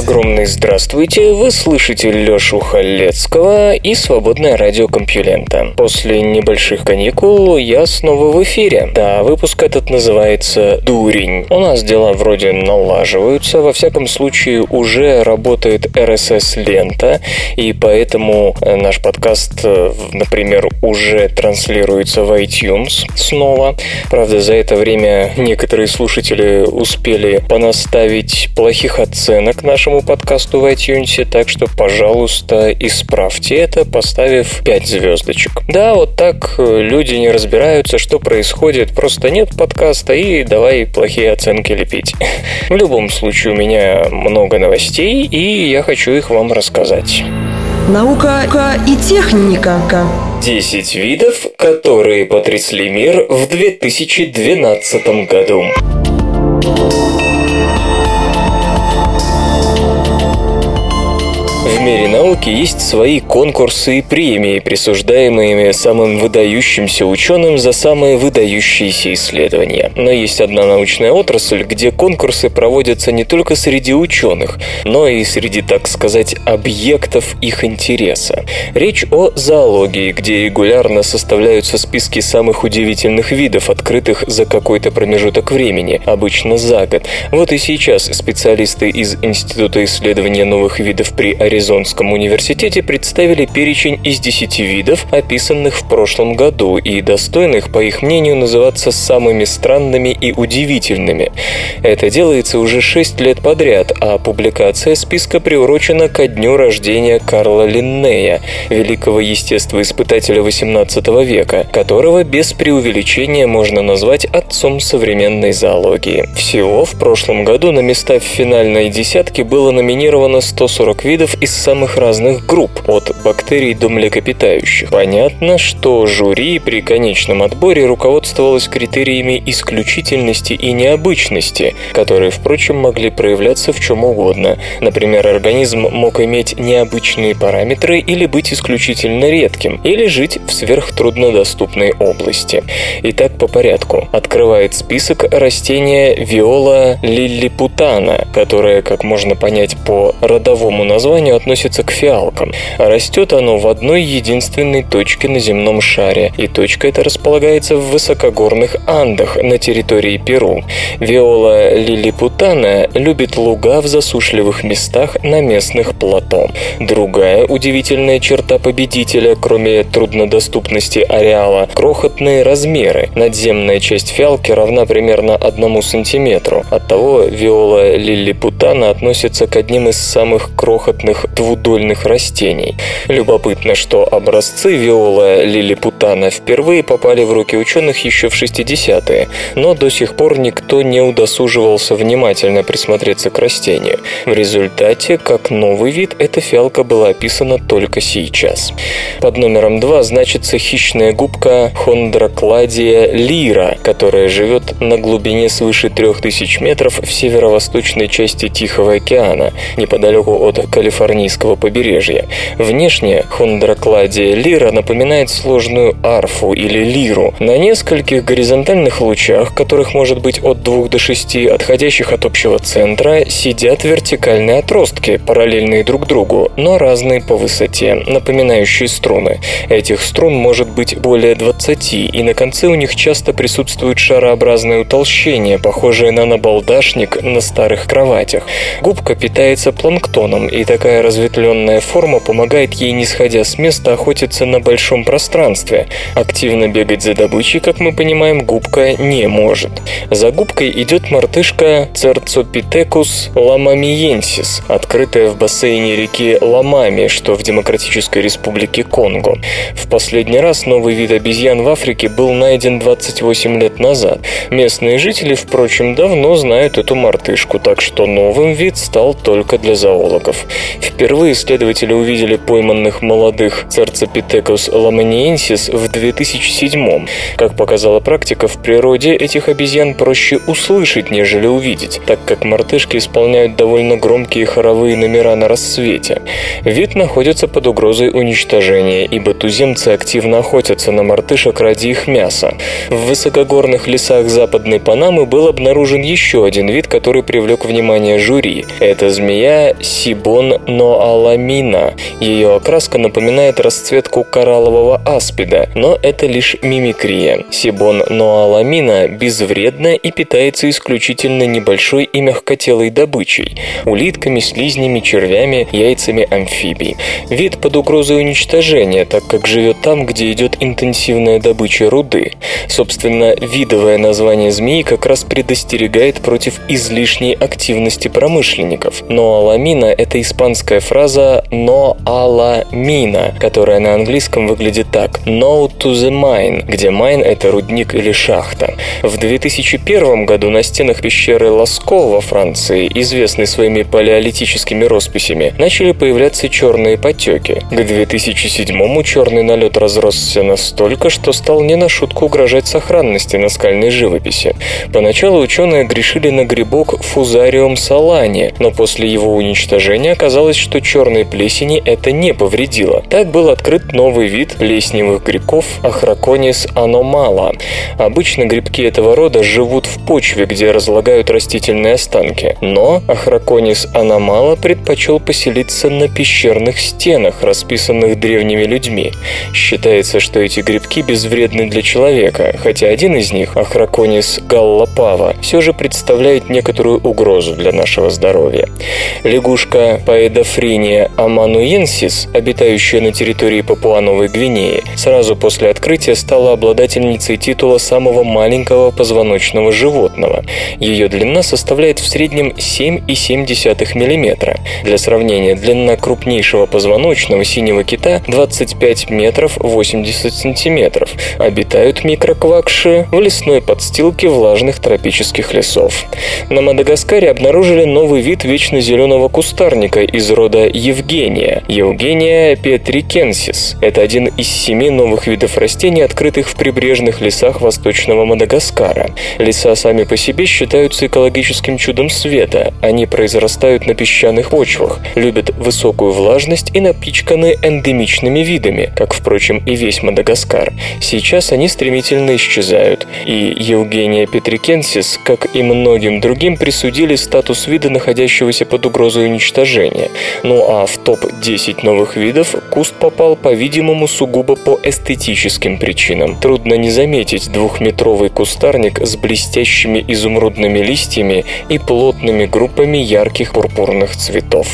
огромный здравствуйте, вы слышите Лёшу Халецкого и Свободное радио Компьюлента. После небольших каникул я снова в эфире. Да, выпуск этот называется «Дурень». У нас дела вроде налаживаются, во всяком случае уже работает RSS-лента, и поэтому э, наш подкаст, э, например, уже транслируется в iTunes снова. Правда, за это время некоторые слушатели успели понаставить плохих оценок к нашему подкасту в iTunes, так что, пожалуйста, исправьте это, поставив 5 звездочек. Да, вот так э, люди не разбираются, что происходит, просто нет подкаста и давай плохие оценки лепить. В любом случае, у меня много новостей, и я хочу их вам рассказать. Наука и техника 10 видов, которые потрясли мир в 2012 году. В мире науки есть свои конкурсы и премии, присуждаемые самым выдающимся ученым за самые выдающиеся исследования. Но есть одна научная отрасль, где конкурсы проводятся не только среди ученых, но и среди, так сказать, объектов их интереса. Речь о зоологии, где регулярно составляются списки самых удивительных видов, открытых за какой-то промежуток времени, обычно за год. Вот и сейчас специалисты из Института исследования новых видов при Аризоне Аризонском университете представили перечень из 10 видов, описанных в прошлом году и достойных, по их мнению, называться самыми странными и удивительными. Это делается уже 6 лет подряд, а публикация списка приурочена ко дню рождения Карла Линнея, великого естествоиспытателя XVIII века, которого без преувеличения можно назвать отцом современной зоологии. Всего в прошлом году на места в финальной десятке было номинировано 140 видов из самых разных групп, от бактерий до млекопитающих. Понятно, что жюри при конечном отборе руководствовалось критериями исключительности и необычности, которые, впрочем, могли проявляться в чем угодно. Например, организм мог иметь необычные параметры или быть исключительно редким, или жить в сверхтруднодоступной области. Итак, по порядку. Открывает список растения виола лиллипутана, которое, как можно понять по родовому названию, относится к фиалкам. Растет оно в одной единственной точке на земном шаре, и точка эта располагается в высокогорных Андах на территории Перу. Виола лилипутана любит луга в засушливых местах на местных плато. Другая удивительная черта победителя, кроме труднодоступности ареала, крохотные размеры. Надземная часть фиалки равна примерно одному сантиметру. Оттого виола лилипутана относится к одним из самых крохотных двудольных растений. Любопытно, что образцы виола лилипутана впервые попали в руки ученых еще в 60-е, но до сих пор никто не удосуживался внимательно присмотреться к растению. В результате, как новый вид, эта фиалка была описана только сейчас. Под номером 2 значится хищная губка Хондрокладия лира, которая живет на глубине свыше 3000 метров в северо-восточной части Тихого океана, неподалеку от Калифорнии Калифорнийского побережья. Внешне хондрокладия лира напоминает сложную арфу или лиру. На нескольких горизонтальных лучах, которых может быть от 2 до 6, отходящих от общего центра, сидят вертикальные отростки, параллельные друг другу, но разные по высоте, напоминающие струны. Этих струн может быть более 20, и на конце у них часто присутствует шарообразное утолщение, похожее на набалдашник на старых кроватях. Губка питается планктоном, и такая разветвленная форма помогает ей, не сходя с места, охотиться на большом пространстве. Активно бегать за добычей, как мы понимаем, губка не может. За губкой идет мартышка Церцопитекус ламамиенсис, открытая в бассейне реки Ламами, что в Демократической Республике Конго. В последний раз новый вид обезьян в Африке был найден 28 лет назад. Местные жители, впрочем, давно знают эту мартышку, так что новым вид стал только для зоологов. Впервые исследователи увидели пойманных молодых Церцопитекус ламаниенсис в 2007 Как показала практика, в природе этих обезьян проще услышать, нежели увидеть, так как мартышки исполняют довольно громкие хоровые номера на рассвете. Вид находится под угрозой уничтожения, ибо туземцы активно охотятся на мартышек ради их мяса. В высокогорных лесах Западной Панамы был обнаружен еще один вид, который привлек внимание жюри. Это змея Сибон ноаламина. Ее окраска напоминает расцветку кораллового аспида, но это лишь мимикрия. Сибон ноаламина безвредна и питается исключительно небольшой и мягкотелой добычей – улитками, слизнями, червями, яйцами амфибий. Вид под угрозой уничтожения, так как живет там, где идет интенсивная добыча руды. Собственно, видовое название змеи как раз предостерегает против излишней активности промышленников. Ноаламина – это испанская фраза «но аламина», которая на английском выглядит так «no to the mine», где mine – это рудник или шахта. В 2001 году на стенах пещеры Ласко во Франции, известной своими палеолитическими росписями, начали появляться черные потеки. К 2007 черный налет разросся настолько, что стал не на шутку угрожать сохранности наскальной живописи. Поначалу ученые грешили на грибок Фузариум салани, но после его уничтожения оказалось, что черной плесени это не повредило. Так был открыт новый вид плесневых грибков Ахраконис аномала. Обычно грибки этого рода живут в почве, где разлагают растительные останки. Но Ахраконис аномала предпочел поселиться на пещерных стенах, расписанных древними людьми. Считается, что эти грибки безвредны для человека, хотя один из них, Ахраконис галлопава, все же представляет некоторую угрозу для нашего здоровья. Лягушка Паэдофриния амануенсис, обитающая на территории Папуа-Новой Гвинеи, сразу после открытия стала обладательницей титула самого маленького позвоночного животного. Ее длина составляет в среднем 7,7 мм. Для сравнения, длина крупнейшего позвоночного синего кита 25 метров 80 сантиметров. Обитают микроквакши в лесной подстилке влажных тропических лесов. На Мадагаскаре обнаружили новый вид вечно зеленого кустарника из рода Евгения. Евгения петрикенсис. Это один из семи новых видов растений, открытых в прибрежных лесах Восточного Мадагаскара. Леса сами по себе считаются экологическим чудом света. Они произрастают на песчаных почвах, любят высокую влажность и напичканы эндемичными видами, как, впрочем, и весь Мадагаскар. Сейчас они стремительно исчезают, и Евгения петрикенсис, как и многим другим, присудили статус вида, находящегося под угрозой уничтожения. Ну а в топ-10 новых видов куст попал, по-видимому, сугубо по эстетическим причинам. Трудно не заметить двухметровый кустарник с блестящими изумрудными листьями и плотными группами ярких пурпурных цветов.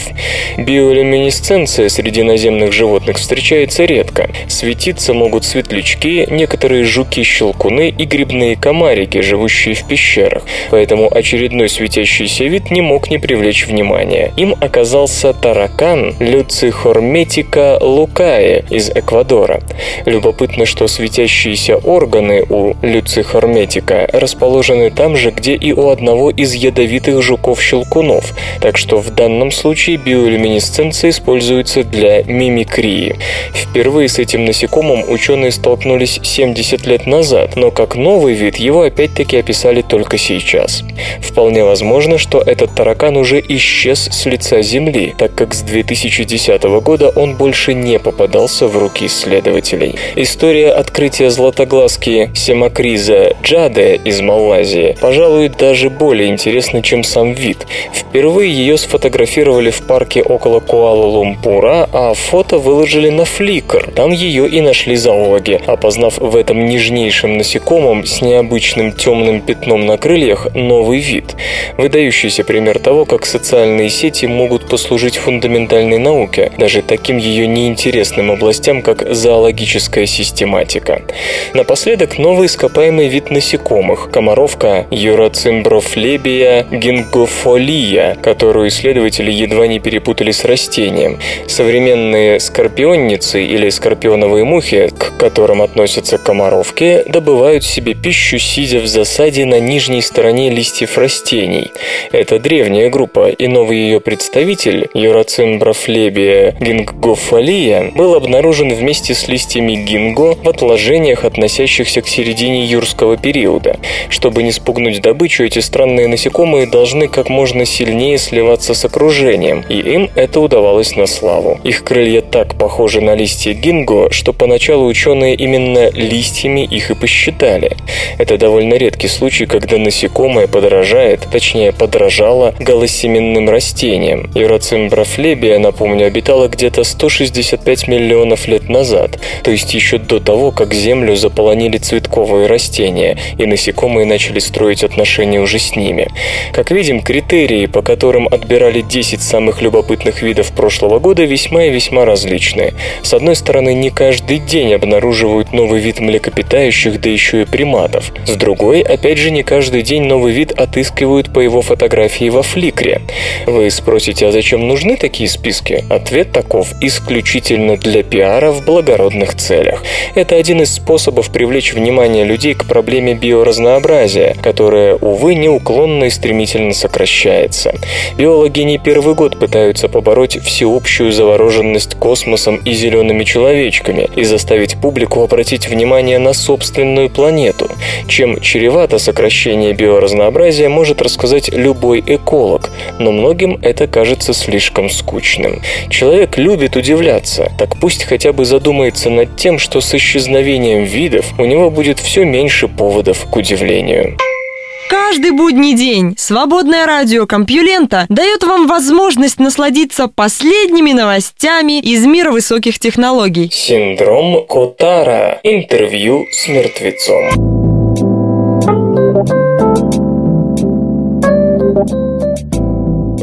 Биолюминесценция среди наземных животных встречается редко. Светиться могут светлячки, некоторые жуки-щелкуны и грибные комарики, живущие в пещерах. Поэтому очередной светящийся вид не мог не привлечь внимания. Им оказался таракан Люцихорметика лукае из Эквадора. Любопытно, что светящиеся органы у Люцихорметика расположены там же, где и у одного из ядовитых жуков-щелкунов, так что в данном случае биолюминесценция используется для мимикрии. Впервые с этим насекомым ученые столкнулись 70 лет назад, но как новый вид его опять-таки описали только сейчас. Вполне возможно, что этот таракан уже исчез с лица Земли, так как с 2010 года он больше не попадался в руки исследователей. История открытия златоглазки Семакриза Джаде из Малайзии, пожалуй, даже более интересна, чем сам вид. Впервые ее сфотографировали в парке около Куала-Лумпура, а фото выложили на Flickr. Там ее и нашли зоологи, опознав в этом нежнейшем насекомом с необычным темным пятном на крыльях новый вид. Выдающийся пример того, как социальные сети могут послужить фундаментальной фундаментальной науке, даже таким ее неинтересным областям, как зоологическая систематика. Напоследок новый ископаемый вид насекомых – комаровка Юрацимброфлебия гингофолия, которую исследователи едва не перепутали с растением. Современные скорпионницы или скорпионовые мухи, к которым относятся комаровки, добывают себе пищу, сидя в засаде на нижней стороне листьев растений. Это древняя группа, и новый ее представитель, Юрацимброфлебия гингофолия, был обнаружен вместе с листьями гинго в отложениях, относящихся к середине юрского периода. Чтобы не спугнуть добычу, эти странные насекомые должны как можно сильнее сливаться с окружением, и им это удавалось на славу. Их крылья так похожи на листья гинго, что поначалу ученые именно листьями их и посчитали. Это довольно редкий случай, когда насекомое подражает, точнее подражало голосеменным растениям. Юрацимброфлебия, напомню, обитала где-то 165 миллионов лет назад, то есть еще до того, как Землю заполонили цветковые растения, и насекомые начали строить отношения уже с ними. Как видим, критерии, по которым отбирали 10 самых любопытных видов прошлого года, весьма и весьма различны. С одной стороны, не каждый день обнаруживают новый вид млекопитающих, да еще и приматов. С другой, опять же, не каждый день новый вид отыскивают по его фотографии во Фликре. Вы спросите, а зачем нужны такие списки? Ответ таков – исключительно для пиара в благородных целях. Это один из способов привлечь внимание людей к проблеме биоразнообразия, которая, увы, неуклонно и стремительно сокращается. Биологи не первый год пытаются побороть всеобщую завороженность космосом и зелеными человечками и заставить публику обратить внимание на собственную планету. Чем чревато сокращение биоразнообразия, может рассказать любой эколог, но многим это кажется слишком скучным. Человек любит удивляться, так пусть хотя бы задумается над тем, что с исчезновением видов у него будет все меньше поводов к удивлению. Каждый будний день свободное радио Компьюлента дает вам возможность насладиться последними новостями из мира высоких технологий. Синдром Котара. Интервью с мертвецом.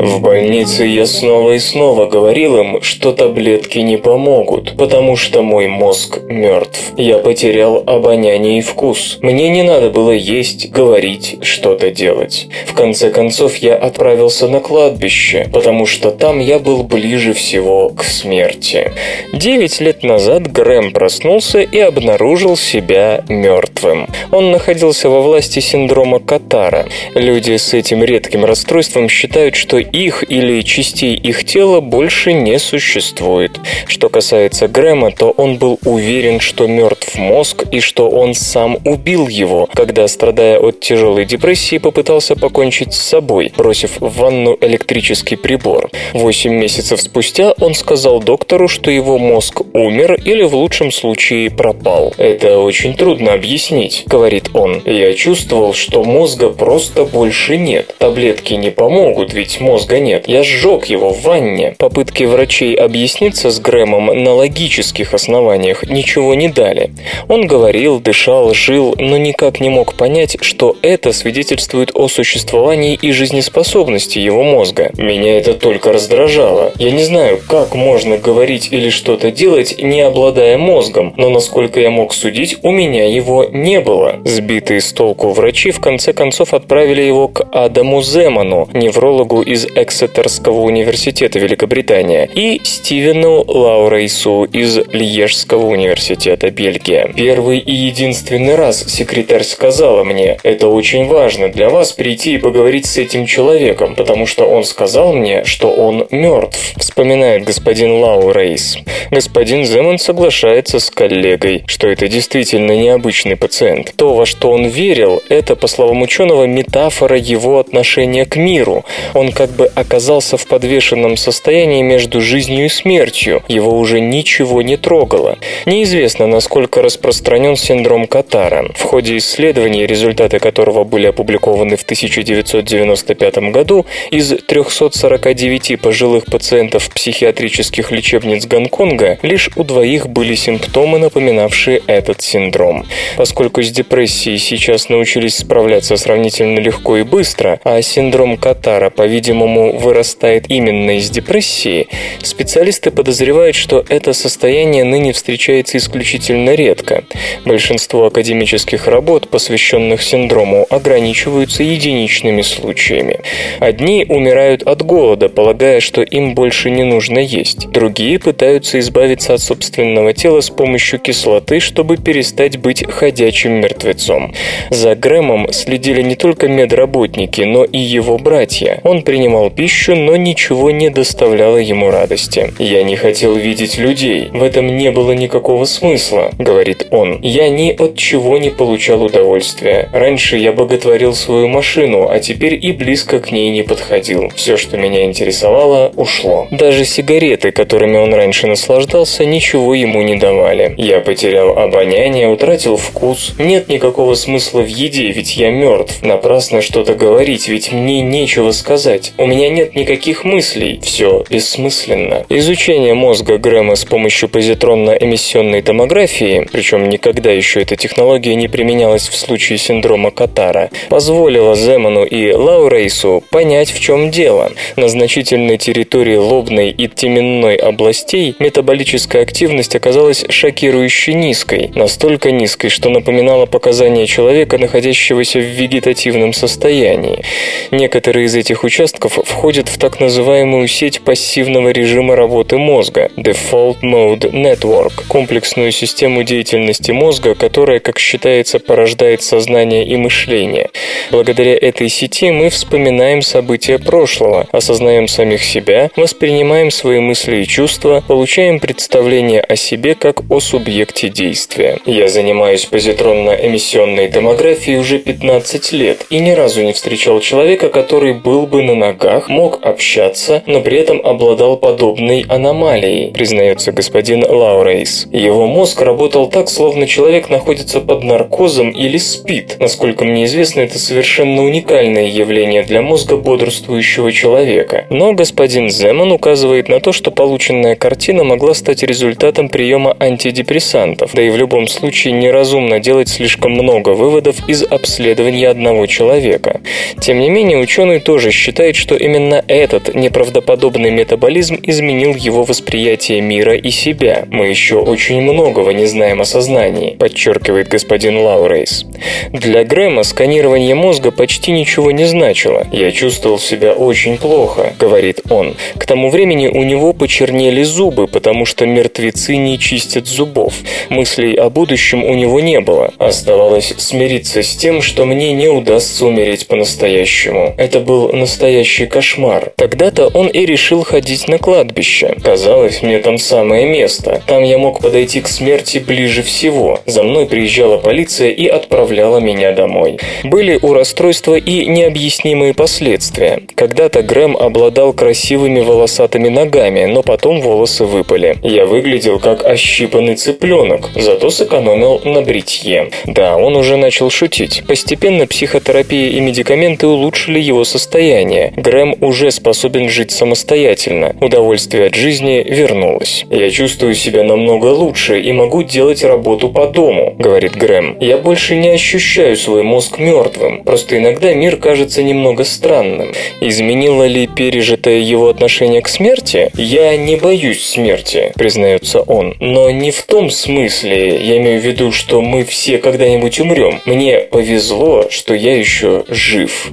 В больнице я снова и снова говорил им, что таблетки не помогут, потому что мой мозг мертв. Я потерял обоняние и вкус. Мне не надо было есть, говорить, что-то делать. В конце концов, я отправился на кладбище, потому что там я был ближе всего к смерти. Девять лет назад Грэм проснулся и обнаружил себя мертвым. Он находился во власти синдрома Катара. Люди с этим редким расстройством считают, что их или частей их тела больше не существует. Что касается Грэма, то он был уверен, что мертв мозг и что он сам убил его, когда, страдая от тяжелой депрессии, попытался покончить с собой, бросив в ванну электрический прибор. Восемь месяцев спустя он сказал доктору, что его мозг умер или в лучшем случае пропал. «Это очень трудно объяснить», — говорит он. «Я чувствовал, что мозга просто больше нет. Таблетки не помогут, ведь мозг мозга нет. Я сжег его в ванне. Попытки врачей объясниться с Грэмом на логических основаниях ничего не дали. Он говорил, дышал, жил, но никак не мог понять, что это свидетельствует о существовании и жизнеспособности его мозга. Меня это только раздражало. Я не знаю, как можно говорить или что-то делать, не обладая мозгом, но насколько я мог судить, у меня его не было. Сбитые с толку врачи в конце концов отправили его к Адаму Земану, неврологу из из Эксетерского университета Великобритания, и Стивену Лаурейсу из Льежского университета Бельгия. Первый и единственный раз секретарь сказала мне, это очень важно для вас прийти и поговорить с этим человеком, потому что он сказал мне, что он мертв, вспоминает господин Лаурейс. Господин Земан соглашается с коллегой, что это действительно необычный пациент. То, во что он верил, это, по словам ученого, метафора его отношения к миру. Он как бы оказался в подвешенном состоянии между жизнью и смертью. Его уже ничего не трогало. Неизвестно, насколько распространен синдром Катара. В ходе исследования, результаты которого были опубликованы в 1995 году, из 349 пожилых пациентов психиатрических лечебниц Гонконга лишь у двоих были симптомы, напоминавшие этот синдром. Поскольку с депрессией сейчас научились справляться сравнительно легко и быстро, а синдром Катара, по-видимому, по-видимому, вырастает именно из депрессии, специалисты подозревают, что это состояние ныне встречается исключительно редко. Большинство академических работ, посвященных синдрому, ограничиваются единичными случаями. Одни умирают от голода, полагая, что им больше не нужно есть. Другие пытаются избавиться от собственного тела с помощью кислоты, чтобы перестать быть ходячим мертвецом. За Грэмом следили не только медработники, но и его братья. Он принимал пищу, но ничего не доставляло ему радости. «Я не хотел видеть людей. В этом не было никакого смысла», — говорит он. «Я ни от чего не получал удовольствия. Раньше я боготворил свою машину, а теперь и близко к ней не подходил. Все, что меня интересовало, ушло. Даже сигареты, которыми он раньше наслаждался, ничего ему не давали. Я потерял обоняние, утратил вкус. Нет никакого смысла в еде, ведь я мертв. Напрасно что-то говорить, ведь мне нечего сказать. У меня нет никаких мыслей. Все бессмысленно. Изучение мозга Грэма с помощью позитронно-эмиссионной томографии, причем никогда еще эта технология не применялась в случае синдрома Катара, позволило Земану и Лаурейсу понять, в чем дело. На значительной территории лобной и теменной областей метаболическая активность оказалась шокирующе низкой, настолько низкой, что напоминала показания человека, находящегося в вегетативном состоянии. Некоторые из этих участков входят в так называемую сеть пассивного режима работы мозга Default Mode Network, комплексную систему деятельности мозга, которая, как считается, порождает сознание и мышление. Благодаря этой сети мы вспоминаем события прошлого, осознаем самих себя, воспринимаем свои мысли и чувства, получаем представление о себе как о субъекте действия. Я занимаюсь позитронно-эмиссионной томографией уже 15 лет и ни разу не встречал человека, который был бы на ногах, мог общаться, но при этом обладал подобной аномалией, признается господин Лаурейс. Его мозг работал так, словно человек находится под наркозом или спит. Насколько мне известно, это совершенно уникальное явление для мозга бодрствующего человека. Но господин Земан указывает на то, что полученная картина могла стать результатом приема антидепрессантов, да и в любом случае неразумно делать слишком много выводов из обследования одного человека. Тем не менее, ученый тоже считает, что именно этот неправдоподобный метаболизм изменил его восприятие мира и себя. Мы еще очень многого не знаем о сознании, подчеркивает господин Лаурейс. Для Грэма сканирование мозга почти ничего не значило. Я чувствовал себя очень плохо, говорит он. К тому времени у него почернели зубы, потому что мертвецы не чистят зубов. Мыслей о будущем у него не было. Оставалось смириться с тем, что мне не удастся умереть по-настоящему. Это был настоящий кошмар. Тогда-то он и решил ходить на кладбище. Казалось, мне там самое место. Там я мог подойти к смерти ближе всего. За мной приезжала полиция и отправляла меня домой. Были у расстройства и необъяснимые последствия. Когда-то Грэм обладал красивыми волосатыми ногами, но потом волосы выпали. Я выглядел как ощипанный цыпленок, зато сэкономил на бритье. Да, он уже начал шутить. Постепенно психотерапия и медикаменты улучшили его состояние. Грэм уже способен жить самостоятельно. Удовольствие от жизни вернулось. «Я чувствую себя намного лучше и могу делать работу по дому», — говорит Грэм. «Я больше не ощущаю свой мозг мертвым. Просто иногда мир кажется немного странным. Изменило ли пережитое его отношение к смерти? Я не боюсь смерти, признается он. Но не в том смысле, я имею в виду, что мы все когда-нибудь умрем. Мне повезло, что я еще жив.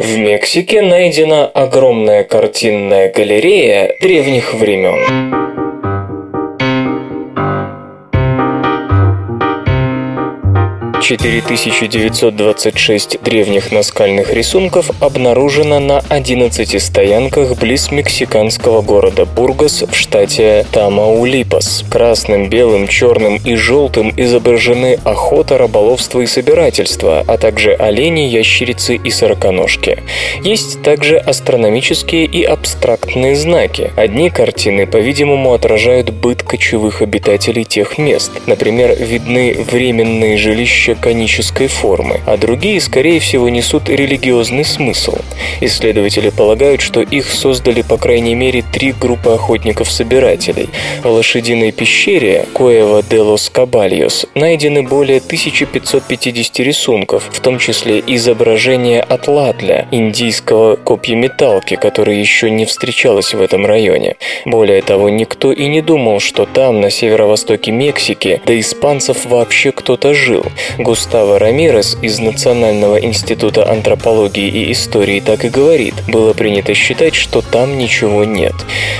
В Мексике найдена огромная картинная галерея древних времен. 4926 древних наскальных рисунков обнаружено на 11 стоянках близ мексиканского города Бургос в штате Тамаулипас. Красным, белым, черным и желтым изображены охота, рыболовство и собирательство, а также олени, ящерицы и сороконожки. Есть также астрономические и абстрактные знаки. Одни картины, по-видимому, отражают быт кочевых обитателей тех мест. Например, видны временные жилища прозвище конической формы, а другие, скорее всего, несут религиозный смысл. Исследователи полагают, что их создали по крайней мере три группы охотников-собирателей. В лошадиной пещере Коева де лос Кабальос найдены более 1550 рисунков, в том числе изображение атлатля, индийского копьеметалки, которое еще не встречалось в этом районе. Более того, никто и не думал, что там, на северо-востоке Мексики, до испанцев вообще кто-то жил. Густаво Рамирес из Национального института антропологии и истории так и говорит. Было принято считать, что там ничего нет.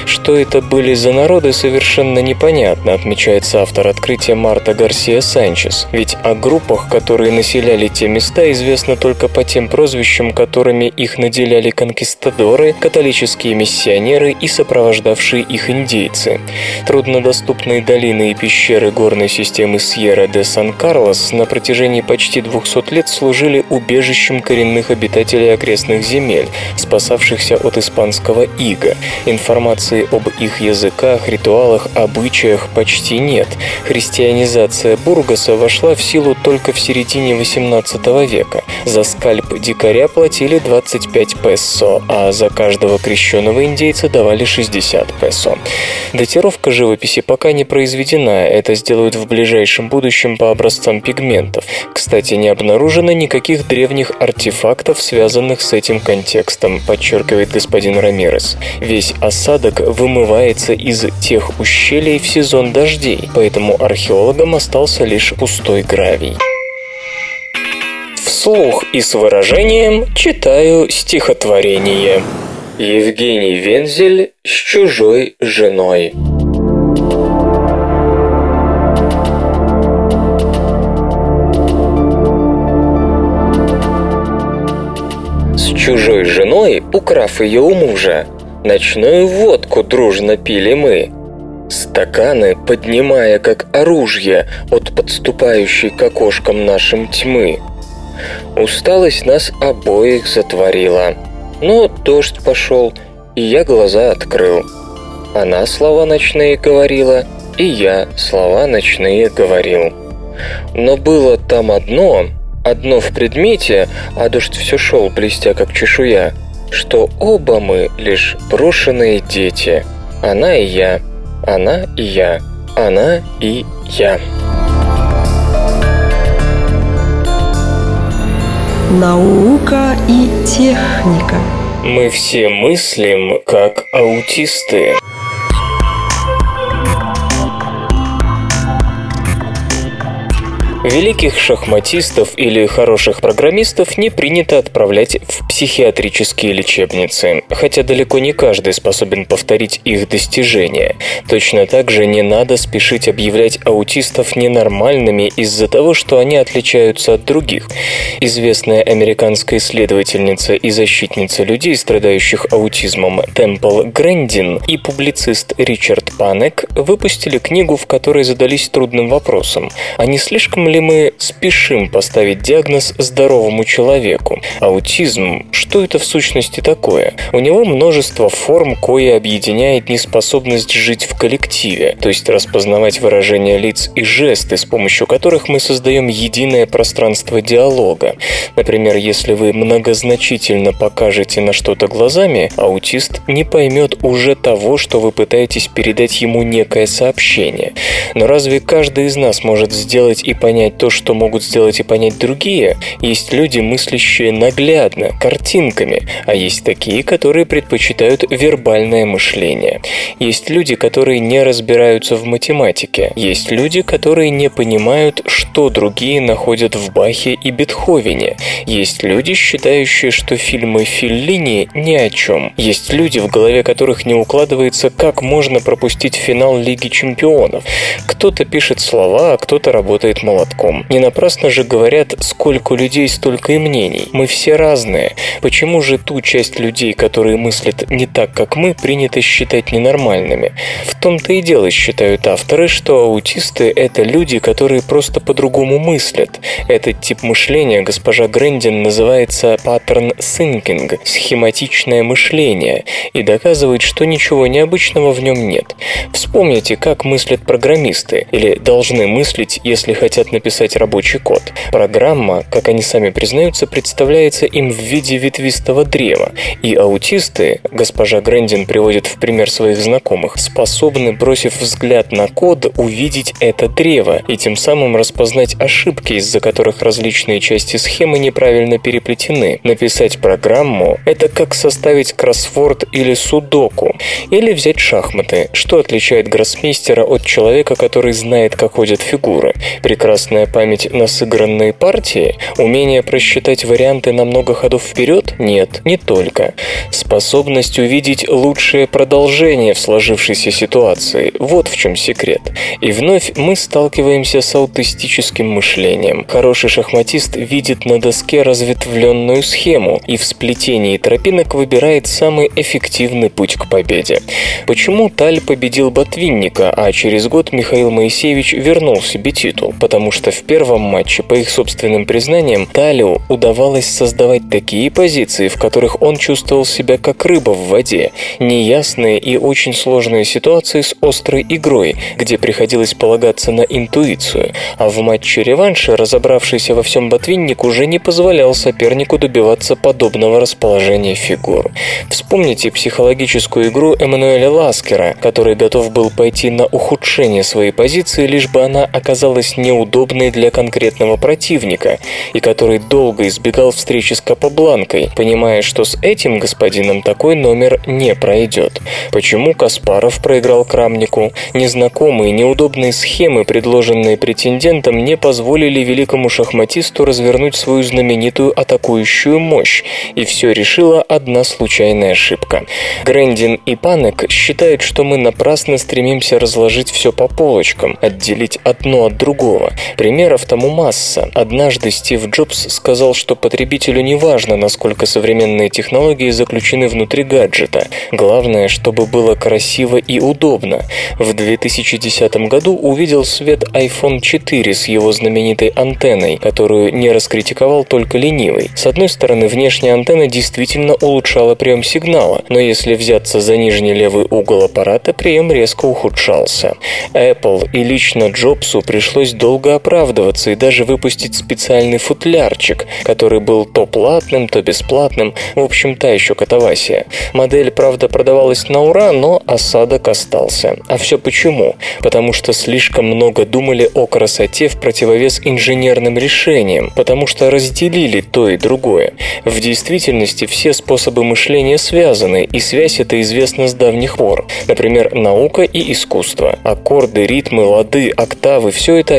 Что это были за народы, совершенно непонятно, отмечается автор открытия Марта Гарсия Санчес. Ведь о группах, которые населяли те места, известно только по тем прозвищам, которыми их наделяли конкистадоры, католические миссионеры и сопровождавшие их индейцы. Труднодоступные долины и пещеры горной системы Сьерра де Сан-Карлос на протяжении почти 200 лет служили убежищем коренных обитателей окрестных земель, спасавшихся от испанского ига. Информации об их языках, ритуалах, обычаях почти нет. Христианизация Бургаса вошла в силу только в середине 18 века. За скальп дикаря платили 25 песо, а за каждого крещенного индейца давали 60 песо. Датировка живописи пока не произведена, это сделают в ближайшем будущем по образцам пигментов. Кстати, не обнаружено никаких древних артефактов, связанных с этим контекстом, подчеркивает господин Рамирес. Весь осадок вымывается из тех ущелий в сезон дождей, поэтому археологам остался лишь пустой гравий. Вслух и с выражением читаю стихотворение. Евгений Вензель с чужой женой. Чужой женой, украв ее у мужа, ночную водку дружно пили мы. Стаканы, поднимая как оружие от подступающей к окошкам нашим тьмы. Усталость нас обоих затворила. Но дождь пошел, и я глаза открыл. Она слова ночные говорила, и я слова ночные говорил. Но было там одно, одно в предмете, а дождь все шел, блестя как чешуя, что оба мы лишь брошенные дети. Она и я, она и я, она и я. Наука и техника. Мы все мыслим как аутисты. Великих шахматистов или хороших программистов не принято отправлять в психиатрические лечебницы, хотя далеко не каждый способен повторить их достижения. Точно так же не надо спешить объявлять аутистов ненормальными из-за того, что они отличаются от других. Известная американская исследовательница и защитница людей, страдающих аутизмом, Темпл Грэндин и публицист Ричард Панек выпустили книгу, в которой задались трудным вопросом. Не слишком ли мы спешим поставить диагноз здоровому человеку? Аутизм, что это в сущности такое? У него множество форм, кое объединяет неспособность жить в коллективе, то есть распознавать выражения лиц и жесты, с помощью которых мы создаем единое пространство диалога. Например, если вы многозначительно покажете на что-то глазами, аутист не поймет уже того, что вы пытаетесь передать ему некое сообщение. Но разве каждый из нас может сделать и понять понять то, что могут сделать и понять другие, есть люди, мыслящие наглядно, картинками, а есть такие, которые предпочитают вербальное мышление. Есть люди, которые не разбираются в математике. Есть люди, которые не понимают, что другие находят в Бахе и Бетховене. Есть люди, считающие, что фильмы Филлини ни о чем. Есть люди, в голове которых не укладывается, как можно пропустить финал Лиги Чемпионов. Кто-то пишет слова, а кто-то работает молотком молотком. Не напрасно же говорят, сколько людей, столько и мнений. Мы все разные. Почему же ту часть людей, которые мыслят не так, как мы, принято считать ненормальными? В том-то и дело, считают авторы, что аутисты – это люди, которые просто по-другому мыслят. Этот тип мышления госпожа Грэндин называется паттерн thinking – схематичное мышление, и доказывает, что ничего необычного в нем нет. Вспомните, как мыслят программисты, или должны мыслить, если хотят написать написать рабочий код. Программа, как они сами признаются, представляется им в виде ветвистого древа, и аутисты, госпожа Грэндин приводит в пример своих знакомых, способны, бросив взгляд на код, увидеть это древо и тем самым распознать ошибки, из-за которых различные части схемы неправильно переплетены. Написать программу – это как составить кроссворд или судоку, или взять шахматы. Что отличает гроссмейстера от человека, который знает, как ходят фигуры? Прекрасная память на сыгранные партии? Умение просчитать варианты на много ходов вперед? Нет, не только. Способность увидеть лучшее продолжение в сложившейся ситуации. Вот в чем секрет. И вновь мы сталкиваемся с аутистическим мышлением. Хороший шахматист видит на доске разветвленную схему и в сплетении тропинок выбирает самый эффективный путь к победе. Почему Таль победил Ботвинника, а через год Михаил Моисеевич вернул себе титул? Потому что в первом матче, по их собственным признаниям, Талю удавалось создавать такие позиции, в которых он чувствовал себя как рыба в воде. Неясные и очень сложные ситуации с острой игрой, где приходилось полагаться на интуицию. А в матче реванша разобравшийся во всем Ботвинник уже не позволял сопернику добиваться подобного расположения фигур. Вспомните психологическую игру Эммануэля Ласкера, который готов был пойти на ухудшение своей позиции, лишь бы она оказалась неудобной для конкретного противника, и который долго избегал встречи с Капабланкой, понимая, что с этим господином такой номер не пройдет. Почему Каспаров проиграл Крамнику? Незнакомые, неудобные схемы, предложенные претендентом, не позволили великому шахматисту развернуть свою знаменитую атакующую мощь, и все решила одна случайная ошибка. Грэндин и Панек считают, что мы напрасно стремимся разложить все по полочкам, отделить одно от другого. Примеров тому масса. Однажды Стив Джобс сказал, что потребителю не важно, насколько современные технологии заключены внутри гаджета. Главное, чтобы было красиво и удобно. В 2010 году увидел свет iPhone 4 с его знаменитой антенной, которую не раскритиковал только ленивый. С одной стороны, внешняя антенна действительно улучшала прием сигнала, но если взяться за нижний левый угол аппарата, прием резко ухудшался. Apple и лично Джобсу пришлось долго оправдываться и даже выпустить специальный футлярчик, который был то платным, то бесплатным, в общем, та еще катавасия. Модель, правда, продавалась на ура, но осадок остался. А все почему? Потому что слишком много думали о красоте в противовес инженерным решениям, потому что разделили то и другое. В действительности все способы мышления связаны, и связь эта известна с давних пор. Например, наука и искусство. Аккорды, ритмы, лады, октавы – все это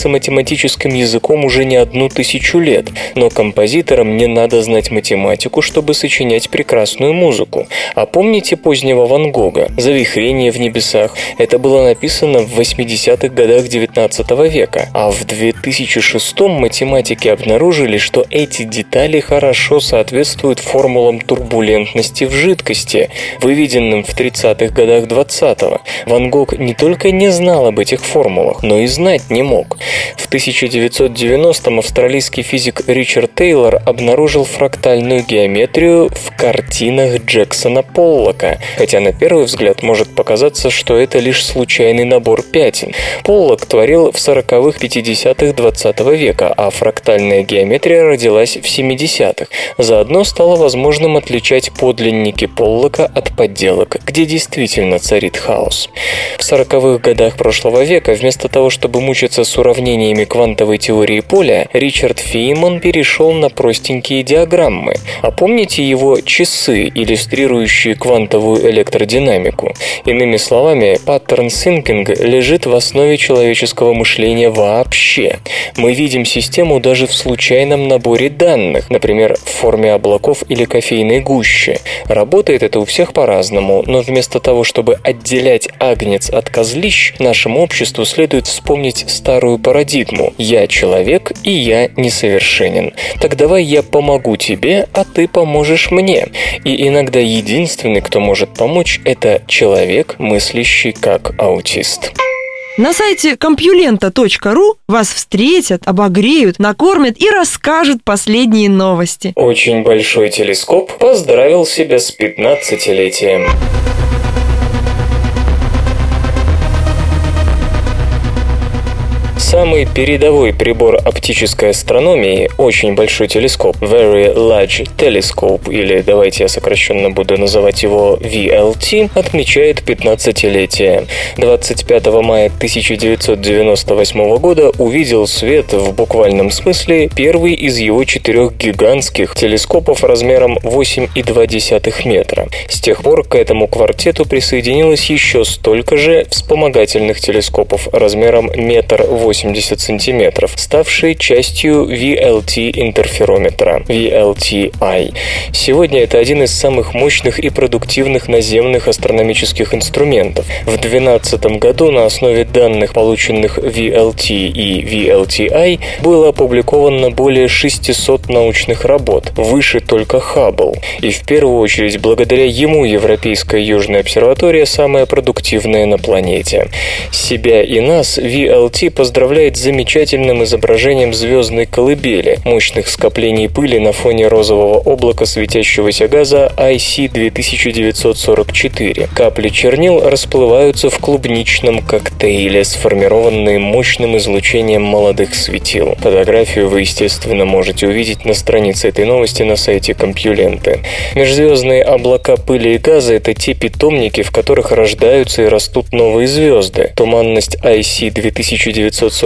описывается математическим языком уже не одну тысячу лет, но композиторам не надо знать математику, чтобы сочинять прекрасную музыку. А помните позднего Ван Гога «Завихрение в небесах»? Это было написано в 80-х годах 19 века, а в 2006 математики обнаружили, что эти детали хорошо соответствуют формулам турбулентности в жидкости, выведенным в 30-х годах 20-го. Ван Гог не только не знал об этих формулах, но и знать не мог. В 1990-м австралийский физик Ричард Тейлор обнаружил фрактальную геометрию в картинах Джексона Поллока, хотя на первый взгляд может показаться, что это лишь случайный набор пятен. Поллок творил в 40-х, 50-х 20 века, а фрактальная геометрия родилась в 70-х. Заодно стало возможным отличать подлинники Поллока от подделок, где действительно царит хаос. В 40-х годах прошлого века вместо того, чтобы мучиться с уравнениями квантовой теории поля, Ричард Фейман перешел на простенькие диаграммы. А помните его часы, иллюстрирующие квантовую электродинамику? Иными словами, паттерн синкинг лежит в основе человеческого мышления вообще. Мы видим систему даже в случайном наборе данных, например, в форме облаков или кофейной гущи. Работает это у всех по-разному, но вместо того, чтобы отделять агнец от козлищ, нашему обществу следует вспомнить старую парадигму «я человек и я несовершенен». Так давай я помогу тебе, а ты поможешь мне. И иногда единственный, кто может помочь, это человек, мыслящий как аутист. На сайте компьюлента.ру вас встретят, обогреют, накормят и расскажут последние новости. Очень большой телескоп поздравил себя с 15-летием. Самый передовой прибор оптической астрономии, очень большой телескоп, Very Large Telescope, или давайте я сокращенно буду называть его VLT, отмечает 15-летие. 25 мая 1998 года увидел свет в буквальном смысле первый из его четырех гигантских телескопов размером 8,2 метра. С тех пор к этому квартету присоединилось еще столько же вспомогательных телескопов размером метр 80 сантиметров, ставшие частью VLT интерферометра VLT-I. Сегодня это один из самых мощных и продуктивных наземных астрономических инструментов. В 2012 году на основе данных, полученных VLT и VLT-I, было опубликовано более 600 научных работ, выше только Хаббл. И в первую очередь благодаря ему Европейская Южная обсерватория самая продуктивная на планете. Себя и нас VLT поздравляет с замечательным изображением звездной колыбели, мощных скоплений пыли на фоне розового облака светящегося газа IC-2944. Капли чернил расплываются в клубничном коктейле, сформированные мощным излучением молодых светил. Фотографию вы, естественно, можете увидеть на странице этой новости на сайте Компьюленты. Межзвездные облака пыли и газа – это те питомники, в которых рождаются и растут новые звезды. Туманность IC-2944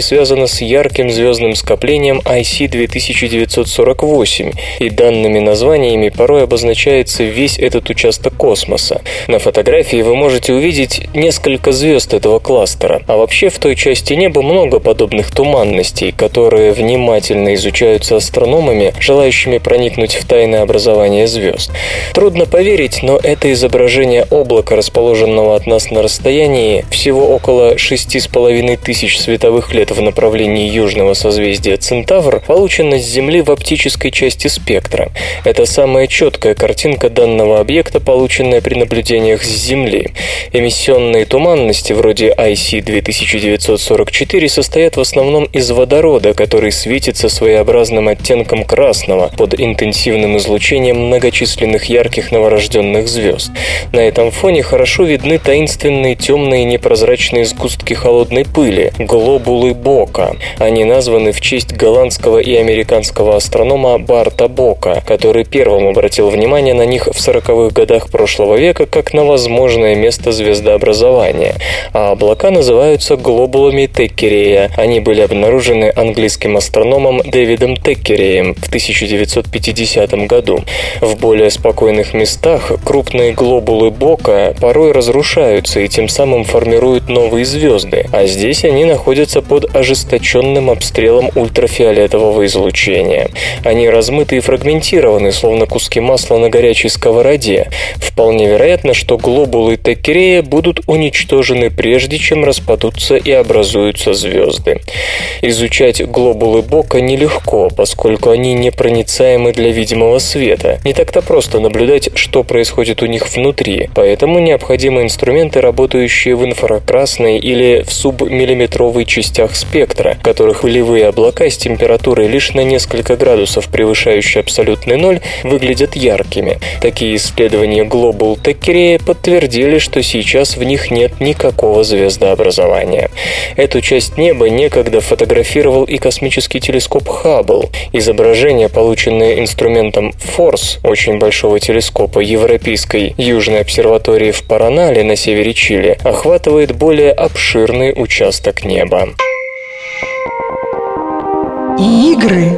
связана с ярким звездным скоплением IC-2948, и данными названиями порой обозначается весь этот участок космоса. На фотографии вы можете увидеть несколько звезд этого кластера, а вообще в той части неба много подобных туманностей, которые внимательно изучаются астрономами, желающими проникнуть в тайное образование звезд. Трудно поверить, но это изображение облака, расположенного от нас на расстоянии всего около 6,5 тысяч световых лет в направлении южного созвездия Центавр, получено с Земли в оптической части спектра. Это самая четкая картинка данного объекта, полученная при наблюдениях с Земли. Эмиссионные туманности вроде IC-2944 состоят в основном из водорода, который светится своеобразным оттенком красного под интенсивным излучением многочисленных ярких новорожденных звезд. На этом фоне хорошо видны таинственные темные непрозрачные сгустки холодной пыли – глобулы Бока. Они названы в честь голландского и американского астронома Барта Бока, который первым обратил внимание на них в 40-х годах прошлого века как на возможное место звездообразования. А облака называются глобулами Теккерея. Они были обнаружены английским астрономом Дэвидом Теккереем в 1950 году. В более спокойных местах крупные глобулы Бока порой разрушаются и тем самым формируют новые звезды, а здесь они находятся под ожесточенным обстрелом ультрафиолетового излучения. Они размыты и фрагментированы, словно куски масла на горячей сковороде. Вполне вероятно, что глобулы Теккерея будут уничтожены прежде, чем распадутся и образуются звезды. Изучать глобулы Бока нелегко, поскольку они непроницаемы для видимого света. Не так-то просто наблюдать, что происходит у них внутри, поэтому необходимы инструменты, работающие в инфракрасной или в субмиллиметровой частях спектра, которых пылевые облака с температурой лишь на несколько градусов превышающей абсолютный ноль выглядят яркими. Такие исследования Global Теккерея подтвердили, что сейчас в них нет никакого звездообразования. Эту часть неба некогда фотографировал и космический телескоп Хаббл. Изображение, полученное инструментом FORCE, очень большого телескопа Европейской Южной обсерватории в Паранале на севере Чили, охватывает более обширный участок неба. Игры.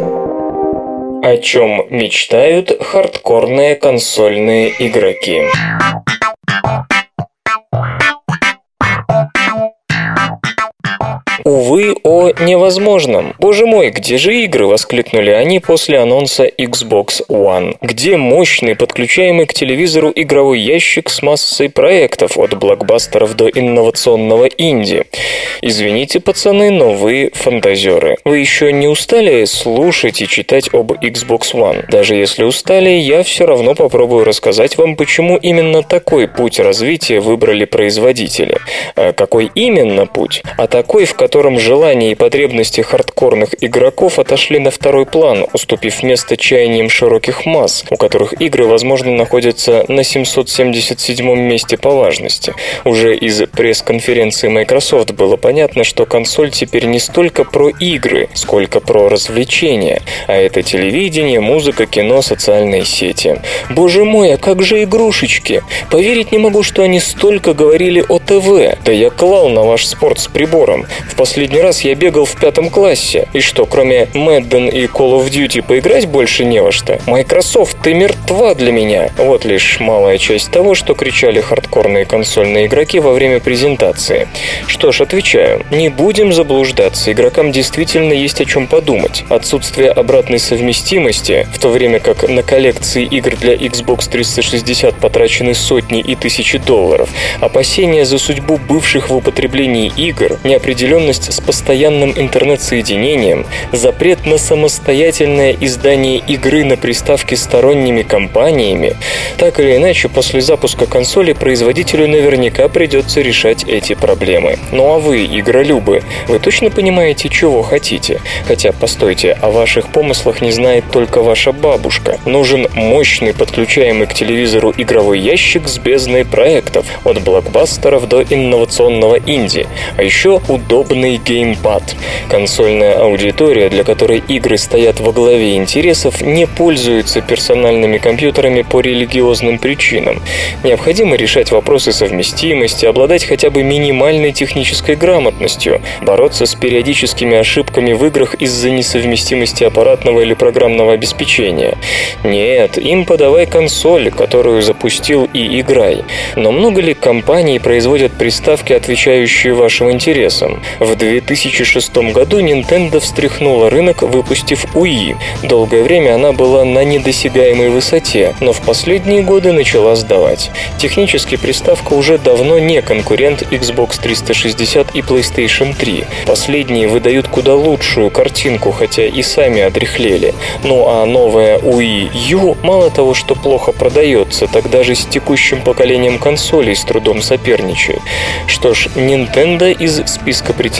О чем мечтают хардкорные консольные игроки? Увы, о невозможном. Боже мой, где же игры? Воскликнули они после анонса Xbox One. Где мощный, подключаемый к телевизору игровой ящик с массой проектов от блокбастеров до инновационного инди? Извините, пацаны, но вы фантазеры. Вы еще не устали слушать и читать об Xbox One? Даже если устали, я все равно попробую рассказать вам, почему именно такой путь развития выбрали производители. А какой именно путь? А такой, в котором котором желания и потребности хардкорных игроков отошли на второй план, уступив место чаяниям широких масс, у которых игры, возможно, находятся на 777 месте по важности. Уже из пресс-конференции Microsoft было понятно, что консоль теперь не столько про игры, сколько про развлечения, а это телевидение, музыка, кино, социальные сети. Боже мой, а как же игрушечки? Поверить не могу, что они столько говорили о ТВ. Да я клал на ваш спорт с прибором. В последний раз я бегал в пятом классе. И что, кроме Madden и Call of Duty поиграть больше не во что? Microsoft, ты мертва для меня. Вот лишь малая часть того, что кричали хардкорные консольные игроки во время презентации. Что ж, отвечаю. Не будем заблуждаться. Игрокам действительно есть о чем подумать. Отсутствие обратной совместимости, в то время как на коллекции игр для Xbox 360 потрачены сотни и тысячи долларов, опасения за судьбу бывших в употреблении игр, неопределенность с постоянным интернет-соединением, запрет на самостоятельное издание игры на приставке сторонними компаниями, так или иначе, после запуска консоли производителю наверняка придется решать эти проблемы. Ну а вы, игролюбы, вы точно понимаете, чего хотите? Хотя, постойте, о ваших помыслах не знает только ваша бабушка. Нужен мощный подключаемый к телевизору игровой ящик с бездной проектов, от блокбастеров до инновационного инди, а еще удобный геймпад. Консольная аудитория, для которой игры стоят во главе интересов, не пользуется персональными компьютерами по религиозным причинам. Необходимо решать вопросы совместимости, обладать хотя бы минимальной технической грамотностью, бороться с периодическими ошибками в играх из-за несовместимости аппаратного или программного обеспечения. Нет, им подавай консоль, которую запустил и играй. Но много ли компаний производят приставки, отвечающие вашим интересам? В 2006 году Nintendo встряхнула рынок, выпустив Wii. Долгое время она была на недосягаемой высоте, но в последние годы начала сдавать. Технически приставка уже давно не конкурент Xbox 360 и PlayStation 3. Последние выдают куда лучшую картинку, хотя и сами отрехлели. Ну а новая Wii U мало того, что плохо продается, так даже с текущим поколением консолей с трудом соперничает. Что ж, Nintendo из списка претендентов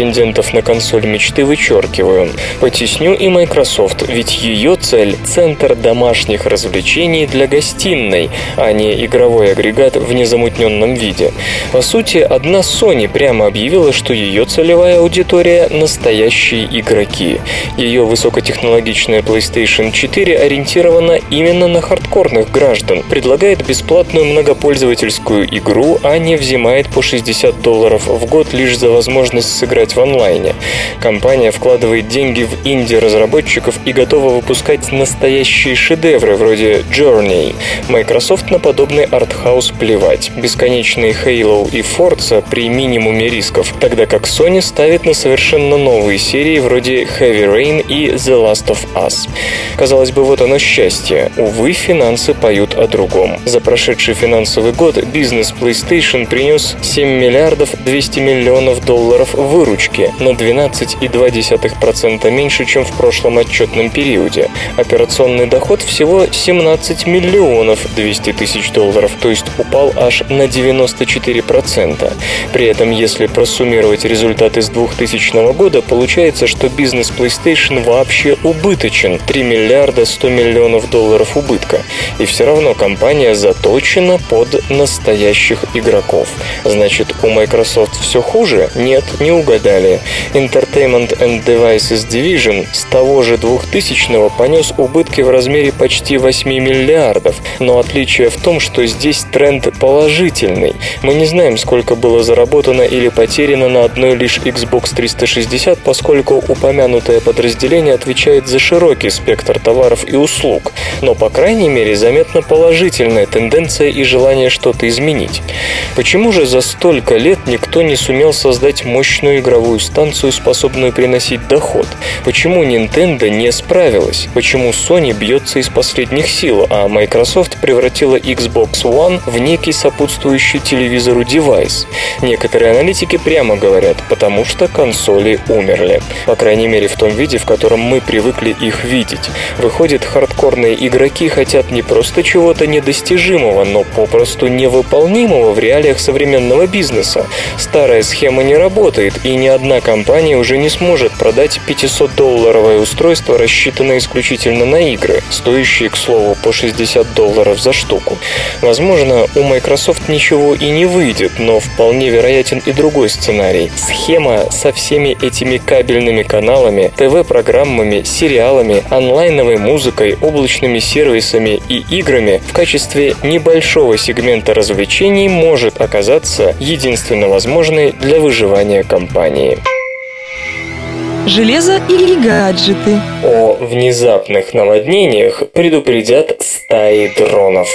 на консоль мечты вычеркиваю. Потесню и Microsoft, ведь ее цель – центр домашних развлечений для гостиной, а не игровой агрегат в незамутненном виде. По сути, одна Sony прямо объявила, что ее целевая аудитория – настоящие игроки. Ее высокотехнологичная PlayStation 4 ориентирована именно на хардкорных граждан, предлагает бесплатную многопользовательскую игру, а не взимает по 60 долларов в год лишь за возможность сыграть в онлайне. Компания вкладывает деньги в инди-разработчиков и готова выпускать настоящие шедевры вроде Journey. Microsoft на подобный артхаус плевать. Бесконечные Halo и Forza при минимуме рисков, тогда как Sony ставит на совершенно новые серии вроде Heavy Rain и The Last of Us. Казалось бы, вот оно счастье. Увы, финансы поют о другом. За прошедший финансовый год бизнес PlayStation принес 7 миллиардов 200 миллионов долларов выручки на 12,2% меньше, чем в прошлом отчетном периоде. Операционный доход всего 17 миллионов 200 тысяч долларов, то есть упал аж на 94%. При этом, если просуммировать результаты с 2000 года, получается, что бизнес PlayStation вообще убыточен. 3 миллиарда 100 миллионов долларов убытка. И все равно компания заточена под настоящих игроков. Значит, у Microsoft все хуже? Нет, не угадали. Entertainment and Devices Division с того же 2000-го понес убытки в размере почти 8 миллиардов. Но отличие в том, что здесь тренд положительный. Мы не знаем, сколько было заработано или потеряно на одной лишь Xbox 360, поскольку упомянутое подразделение отвечает за широкий спектр товаров и услуг. Но, по крайней мере, заметна положительная тенденция и желание что-то изменить. Почему же за столько лет никто не сумел создать мощную игровую станцию, способную приносить доход? Почему Nintendo не справилась? Почему Sony бьется из последних сил, а Microsoft превратила Xbox One в некий сопутствующий телевизору девайс? Некоторые аналитики прямо говорят, потому что консоли умерли. По крайней мере в том виде, в котором мы привыкли их видеть. Выходит, хардкорные игроки хотят не просто чего-то недостижимого, но попросту невыполнимого в реалиях современного бизнеса. Старая схема не работает, и ни одна компания уже не сможет продать 500-долларовое устройство, рассчитанное исключительно на игры, стоящие, к слову, по 60 долларов за штуку. Возможно, у Microsoft ничего и не выйдет, но вполне вероятен и другой сценарий. Схема со всеми этими кабельными каналами, ТВ-программами, сериалами, онлайновой музыкой, облачными сервисами и играми в качестве небольшого сегмента развлечений может оказаться единственно возможной для выживания компании. Железо или гаджеты. О внезапных наводнениях предупредят стаи дронов.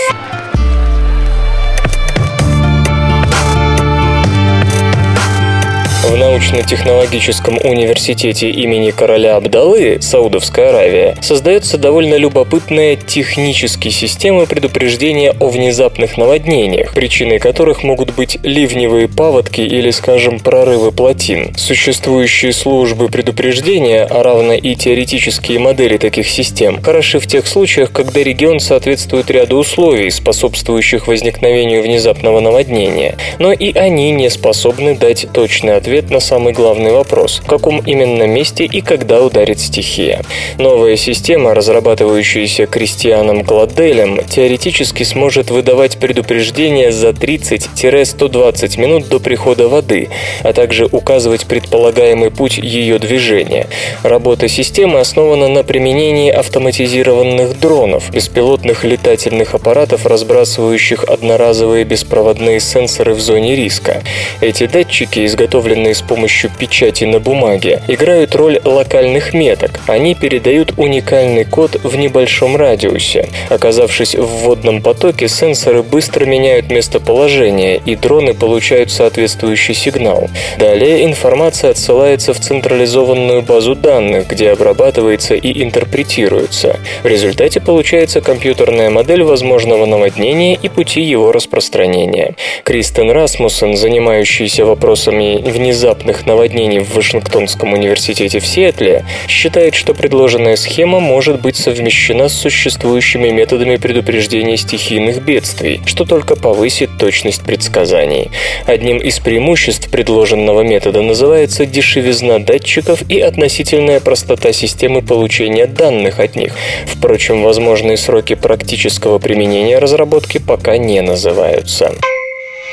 В научно-технологическом университете имени короля Абдалы, Саудовская Аравия, создается довольно любопытная техническая система предупреждения о внезапных наводнениях, причиной которых могут быть ливневые паводки или, скажем, прорывы плотин. Существующие службы предупреждения, а равно и теоретические модели таких систем, хороши в тех случаях, когда регион соответствует ряду условий, способствующих возникновению внезапного наводнения, но и они не способны дать точный ответ на самый главный вопрос – в каком именно месте и когда ударит стихия. Новая система, разрабатывающаяся Кристианом Гладделем, теоретически сможет выдавать предупреждения за 30-120 минут до прихода воды, а также указывать предполагаемый путь ее движения. Работа системы основана на применении автоматизированных дронов, беспилотных летательных аппаратов, разбрасывающих одноразовые беспроводные сенсоры в зоне риска. Эти датчики изготовлены выполненные с помощью печати на бумаге, играют роль локальных меток. Они передают уникальный код в небольшом радиусе. Оказавшись в водном потоке, сенсоры быстро меняют местоположение, и дроны получают соответствующий сигнал. Далее информация отсылается в централизованную базу данных, где обрабатывается и интерпретируется. В результате получается компьютерная модель возможного наводнения и пути его распространения. Кристен Расмуссен, занимающийся вопросами внезапного внезапных наводнений в Вашингтонском университете в Сиэтле, считает, что предложенная схема может быть совмещена с существующими методами предупреждения стихийных бедствий, что только повысит точность предсказаний. Одним из преимуществ предложенного метода называется дешевизна датчиков и относительная простота системы получения данных от них. Впрочем, возможные сроки практического применения разработки пока не называются.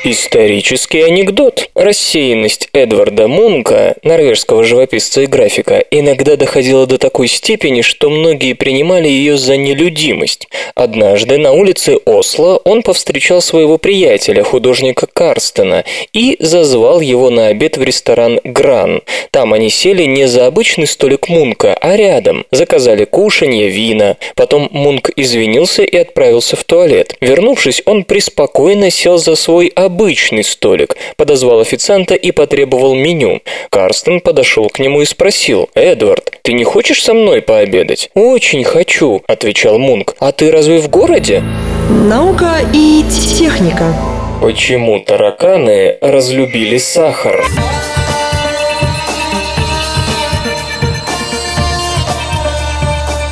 Исторический анекдот. Рассеянность Эдварда Мунка, норвежского живописца и графика, иногда доходила до такой степени, что многие принимали ее за нелюдимость. Однажды на улице Осло он повстречал своего приятеля, художника Карстена, и зазвал его на обед в ресторан «Гран». Там они сели не за обычный столик Мунка, а рядом. Заказали кушанье, вина. Потом Мунк извинился и отправился в туалет. Вернувшись, он преспокойно сел за свой обычный столик, подозвал официанта и потребовал меню. Карстен подошел к нему и спросил, «Эдвард, ты не хочешь со мной пообедать?» «Очень хочу», — отвечал Мунк. «А ты разве в городе?» Наука и техника. Почему тараканы разлюбили сахар?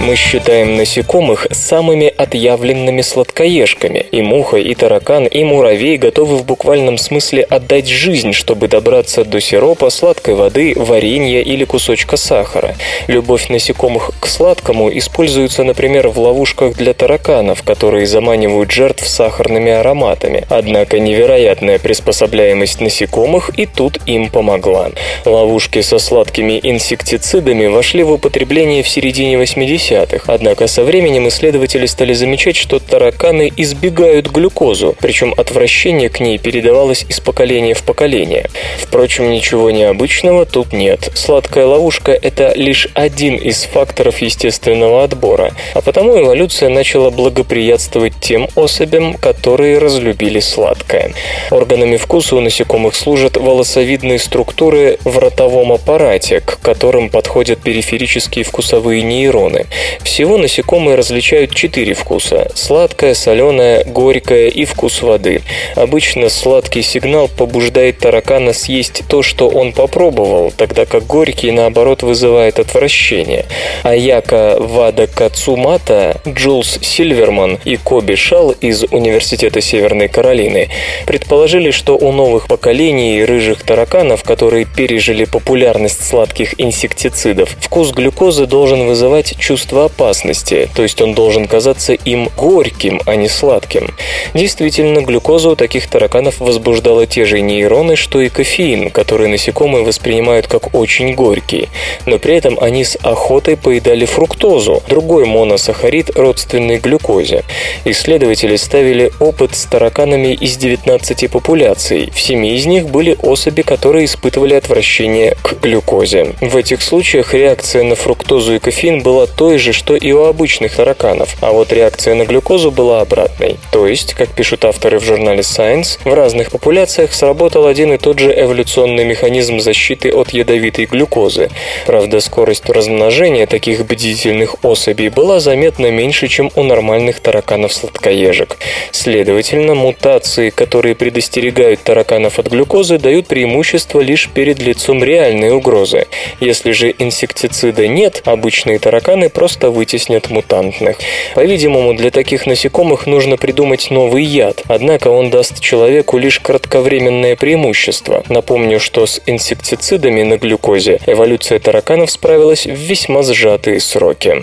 Мы считаем насекомых самыми отъявленными сладкоежками. И муха, и таракан, и муравей готовы в буквальном смысле отдать жизнь, чтобы добраться до сиропа, сладкой воды, варенья или кусочка сахара. Любовь насекомых к сладкому используется, например, в ловушках для тараканов, которые заманивают жертв сахарными ароматами. Однако невероятная приспособляемость насекомых и тут им помогла. Ловушки со сладкими инсектицидами вошли в употребление в середине 80 80-х. Однако со временем исследователи стали замечать, что тараканы избегают глюкозу, причем отвращение к ней передавалось из поколения в поколение. Впрочем, ничего необычного тут нет. Сладкая ловушка – это лишь один из факторов естественного отбора, а потому эволюция начала благоприятствовать тем особям, которые разлюбили сладкое. Органами вкуса у насекомых служат волосовидные структуры в ротовом аппарате, к которым подходят периферические вкусовые нейроны. Всего насекомые различают четыре вкуса – сладкое, соленое, горькое и вкус воды. Обычно сладкий сигнал побуждает таракана съесть то, что он попробовал, тогда как горький, наоборот, вызывает отвращение. Аяка Вада Кацумата, Джулс Сильверман и Коби Шал из Университета Северной Каролины предположили, что у новых поколений рыжих тараканов, которые пережили популярность сладких инсектицидов, вкус глюкозы должен вызывать чувство опасности, то есть он должен казаться им горьким, а не сладким. Действительно, глюкоза у таких тараканов возбуждала те же нейроны, что и кофеин, который насекомые воспринимают как очень горький. Но при этом они с охотой поедали фруктозу, другой моносахарид, родственный глюкозе. Исследователи ставили опыт с тараканами из 19 популяций. В 7 из них были особи, которые испытывали отвращение к глюкозе. В этих случаях реакция на фруктозу и кофеин была той же, что и у обычных тараканов, а вот реакция на глюкозу была обратной. То есть, как пишут авторы в журнале Science, в разных популяциях сработал один и тот же эволюционный механизм защиты от ядовитой глюкозы. Правда, скорость размножения таких бдительных особей была заметно меньше, чем у нормальных тараканов-сладкоежек. Следовательно, мутации, которые предостерегают тараканов от глюкозы, дают преимущество лишь перед лицом реальной угрозы. Если же инсектицида нет, обычные тараканы просто вытеснят мутантных. По-видимому, для таких насекомых нужно придумать новый яд, однако он даст человеку лишь кратковременное преимущество. Напомню, что с инсектицидами на глюкозе эволюция тараканов справилась в весьма сжатые сроки.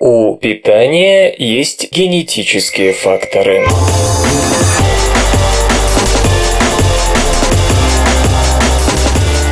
У питания есть генетические факторы.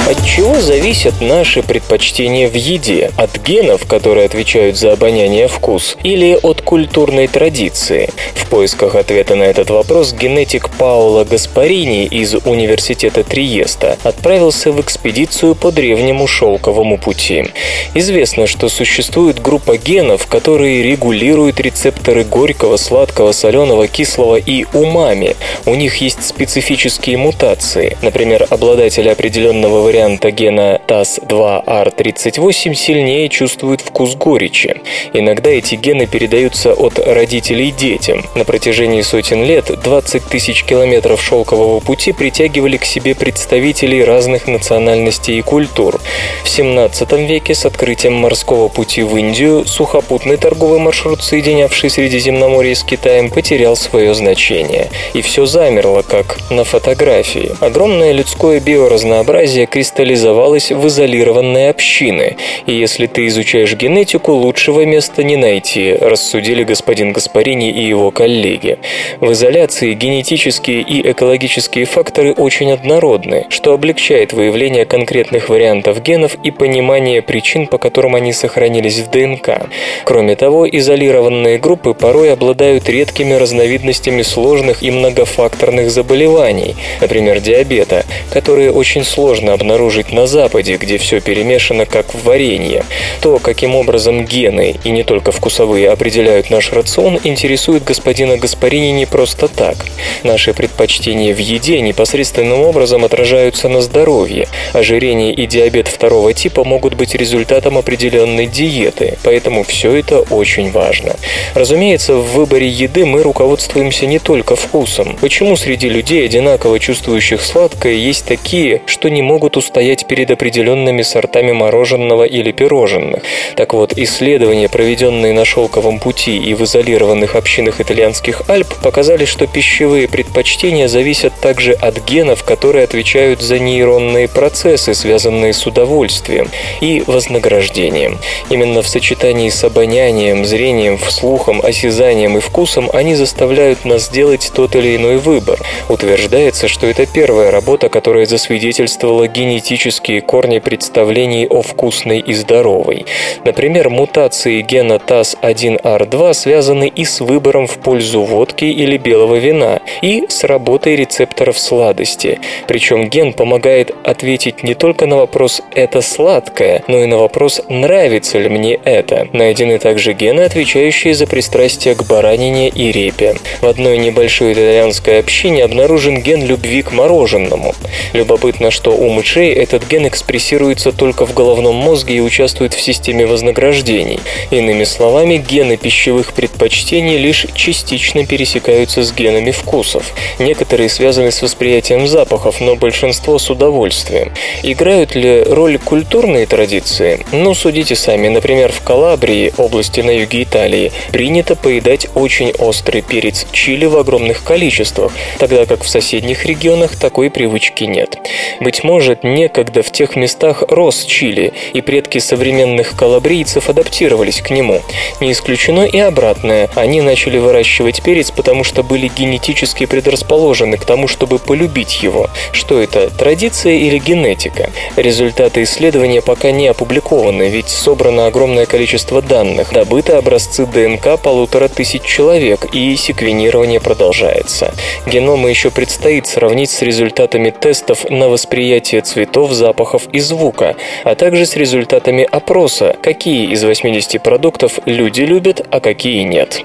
От чего зависят наши предпочтения в еде? От генов, которые отвечают за обоняние вкус, или от культурной традиции? В поисках ответа на этот вопрос генетик Паоло Гаспарини из Университета Триеста отправился в экспедицию по древнему шелковому пути. Известно, что существует группа генов, которые регулируют рецепторы горького, сладкого, соленого, кислого и умами. У них есть специфические мутации. Например, обладатели определенного варианта варианта гена TAS2R38 сильнее чувствуют вкус горечи. Иногда эти гены передаются от родителей детям. На протяжении сотен лет 20 тысяч километров шелкового пути притягивали к себе представителей разных национальностей и культур. В 17 веке с открытием морского пути в Индию сухопутный торговый маршрут, соединявший Средиземноморье с Китаем, потерял свое значение. И все замерло, как на фотографии. Огромное людское биоразнообразие кристаллизовалась в изолированные общины, и если ты изучаешь генетику, лучшего места не найти, рассудили господин Гаспарини и его коллеги. В изоляции генетические и экологические факторы очень однородны, что облегчает выявление конкретных вариантов генов и понимание причин, по которым они сохранились в ДНК. Кроме того, изолированные группы порой обладают редкими разновидностями сложных и многофакторных заболеваний, например, диабета, которые очень сложно обнаружить обнаружить на Западе, где все перемешано как в варенье. То, каким образом гены, и не только вкусовые, определяют наш рацион, интересует господина Гаспарини не просто так. Наши предпочтения в еде непосредственным образом отражаются на здоровье. Ожирение и диабет второго типа могут быть результатом определенной диеты, поэтому все это очень важно. Разумеется, в выборе еды мы руководствуемся не только вкусом. Почему среди людей, одинаково чувствующих сладкое, есть такие, что не могут устоять перед определенными сортами мороженого или пирожных. Так вот, исследования, проведенные на шелковом пути и в изолированных общинах итальянских Альп, показали, что пищевые предпочтения зависят также от генов, которые отвечают за нейронные процессы, связанные с удовольствием и вознаграждением. Именно в сочетании с обонянием, зрением, слухом, осязанием и вкусом они заставляют нас делать тот или иной выбор. Утверждается, что это первая работа, которая засвидетельствовала генетическую генетические корни представлений о вкусной и здоровой. Например, мутации гена TAS1R2 связаны и с выбором в пользу водки или белого вина, и с работой рецепторов сладости. Причем ген помогает ответить не только на вопрос «это сладкое», но и на вопрос «нравится ли мне это?». Найдены также гены, отвечающие за пристрастие к баранине и репе. В одной небольшой итальянской общине обнаружен ген любви к мороженому. Любопытно, что у мышей этот ген экспрессируется только в головном мозге и участвует в системе вознаграждений. Иными словами, гены пищевых предпочтений лишь частично пересекаются с генами вкусов. Некоторые связаны с восприятием запахов, но большинство с удовольствием. Играют ли роль культурные традиции? Ну, судите сами. Например, в Калабрии, области на юге Италии, принято поедать очень острый перец чили в огромных количествах, тогда как в соседних регионах такой привычки нет. Быть может, некогда в тех местах рос чили, и предки современных калабрийцев адаптировались к нему. Не исключено и обратное. Они начали выращивать перец, потому что были генетически предрасположены к тому, чтобы полюбить его. Что это, традиция или генетика? Результаты исследования пока не опубликованы, ведь собрано огромное количество данных. Добыты образцы ДНК полутора тысяч человек, и секвенирование продолжается. Геномы еще предстоит сравнить с результатами тестов на восприятие цветов, запахов и звука, а также с результатами опроса, какие из 80 продуктов люди любят, а какие нет.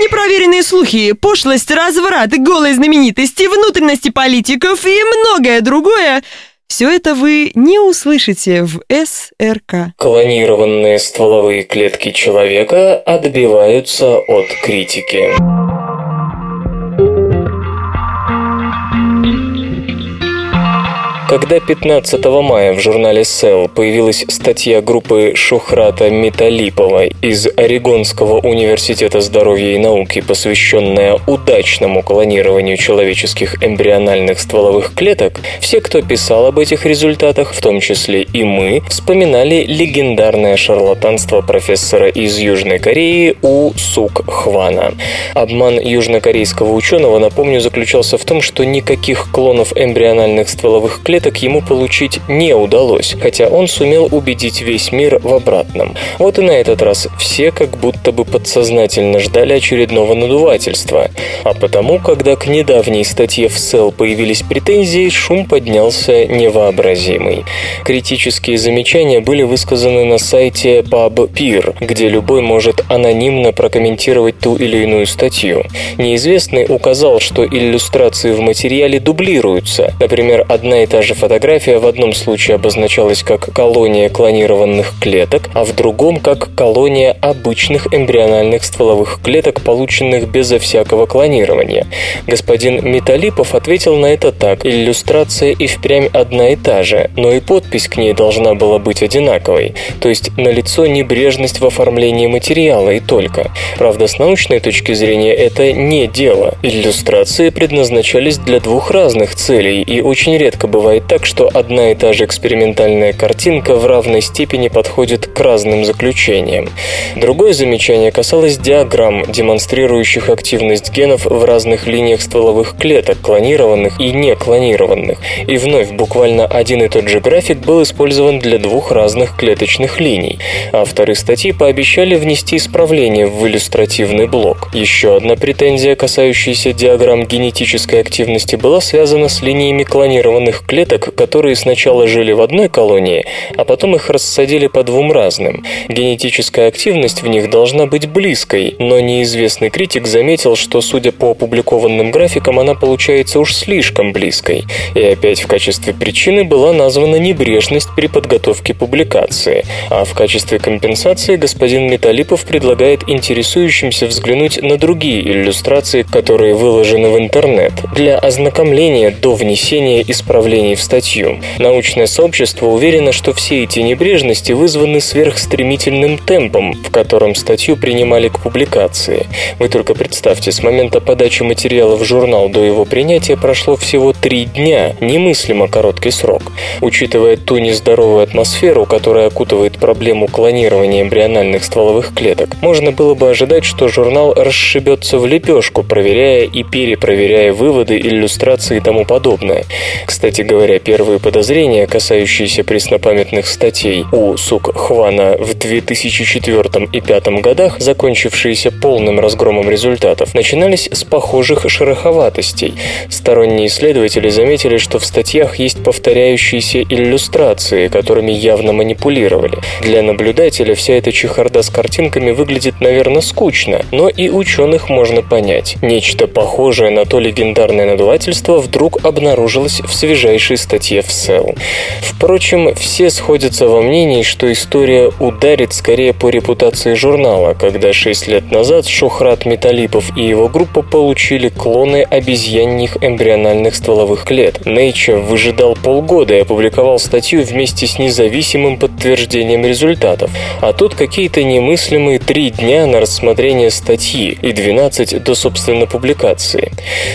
Непроверенные слухи, пошлость, разврат, голые знаменитости, внутренности политиков и многое другое все это вы не услышите в СРК. Клонированные стволовые клетки человека отбиваются от критики. Когда 15 мая в журнале Cell появилась статья группы Шухрата Металипова из Орегонского университета здоровья и науки, посвященная удачному клонированию человеческих эмбриональных стволовых клеток, все, кто писал об этих результатах, в том числе и мы, вспоминали легендарное шарлатанство профессора из Южной Кореи У Сук Хвана. Обман южнокорейского ученого, напомню, заключался в том, что никаких клонов эмбриональных стволовых клеток клеток ему получить не удалось, хотя он сумел убедить весь мир в обратном. Вот и на этот раз все как будто бы подсознательно ждали очередного надувательства. А потому, когда к недавней статье в Cell появились претензии, шум поднялся невообразимый. Критические замечания были высказаны на сайте PubPeer, где любой может анонимно прокомментировать ту или иную статью. Неизвестный указал, что иллюстрации в материале дублируются. Например, одна и та же же фотография в одном случае обозначалась как колония клонированных клеток, а в другом как колония обычных эмбриональных стволовых клеток, полученных безо всякого клонирования. Господин Металипов ответил на это так. Иллюстрация и впрямь одна и та же, но и подпись к ней должна была быть одинаковой. То есть налицо небрежность в оформлении материала и только. Правда, с научной точки зрения это не дело. Иллюстрации предназначались для двух разных целей и очень редко бывает бывает так, что одна и та же экспериментальная картинка в равной степени подходит к разным заключениям. Другое замечание касалось диаграмм, демонстрирующих активность генов в разных линиях стволовых клеток, клонированных и не клонированных. И вновь буквально один и тот же график был использован для двух разных клеточных линий. Авторы статьи пообещали внести исправление в иллюстративный блок. Еще одна претензия, касающаяся диаграмм генетической активности, была связана с линиями клонированных клеток, клеток, которые сначала жили в одной колонии, а потом их рассадили по двум разным. Генетическая активность в них должна быть близкой, но неизвестный критик заметил, что, судя по опубликованным графикам, она получается уж слишком близкой. И опять в качестве причины была названа небрежность при подготовке публикации. А в качестве компенсации господин Металипов предлагает интересующимся взглянуть на другие иллюстрации, которые выложены в интернет, для ознакомления до внесения исправлений в статью. Научное сообщество уверено, что все эти небрежности вызваны сверхстремительным темпом, в котором статью принимали к публикации. Вы только представьте, с момента подачи материала в журнал до его принятия прошло всего три дня, немыслимо короткий срок. Учитывая ту нездоровую атмосферу, которая окутывает проблему клонирования эмбриональных стволовых клеток, можно было бы ожидать, что журнал расшибется в лепешку, проверяя и перепроверяя выводы, иллюстрации и тому подобное. Кстати говоря, говоря, первые подозрения, касающиеся преснопамятных статей у Сук Хвана в 2004 и 2005 годах, закончившиеся полным разгромом результатов, начинались с похожих шероховатостей. Сторонние исследователи заметили, что в статьях есть повторяющиеся иллюстрации, которыми явно манипулировали. Для наблюдателя вся эта чехарда с картинками выглядит, наверное, скучно, но и ученых можно понять. Нечто похожее на то легендарное надувательство вдруг обнаружилось в свежайшей вышедшей статье в Cell. Впрочем, все сходятся во мнении, что история ударит скорее по репутации журнала, когда 6 лет назад Шухрат Металипов и его группа получили клоны обезьянних эмбриональных стволовых клеток. Nature выжидал полгода и опубликовал статью вместе с независимым подтверждением результатов. А тут какие-то немыслимые три дня на рассмотрение статьи и 12 до, собственно, публикации.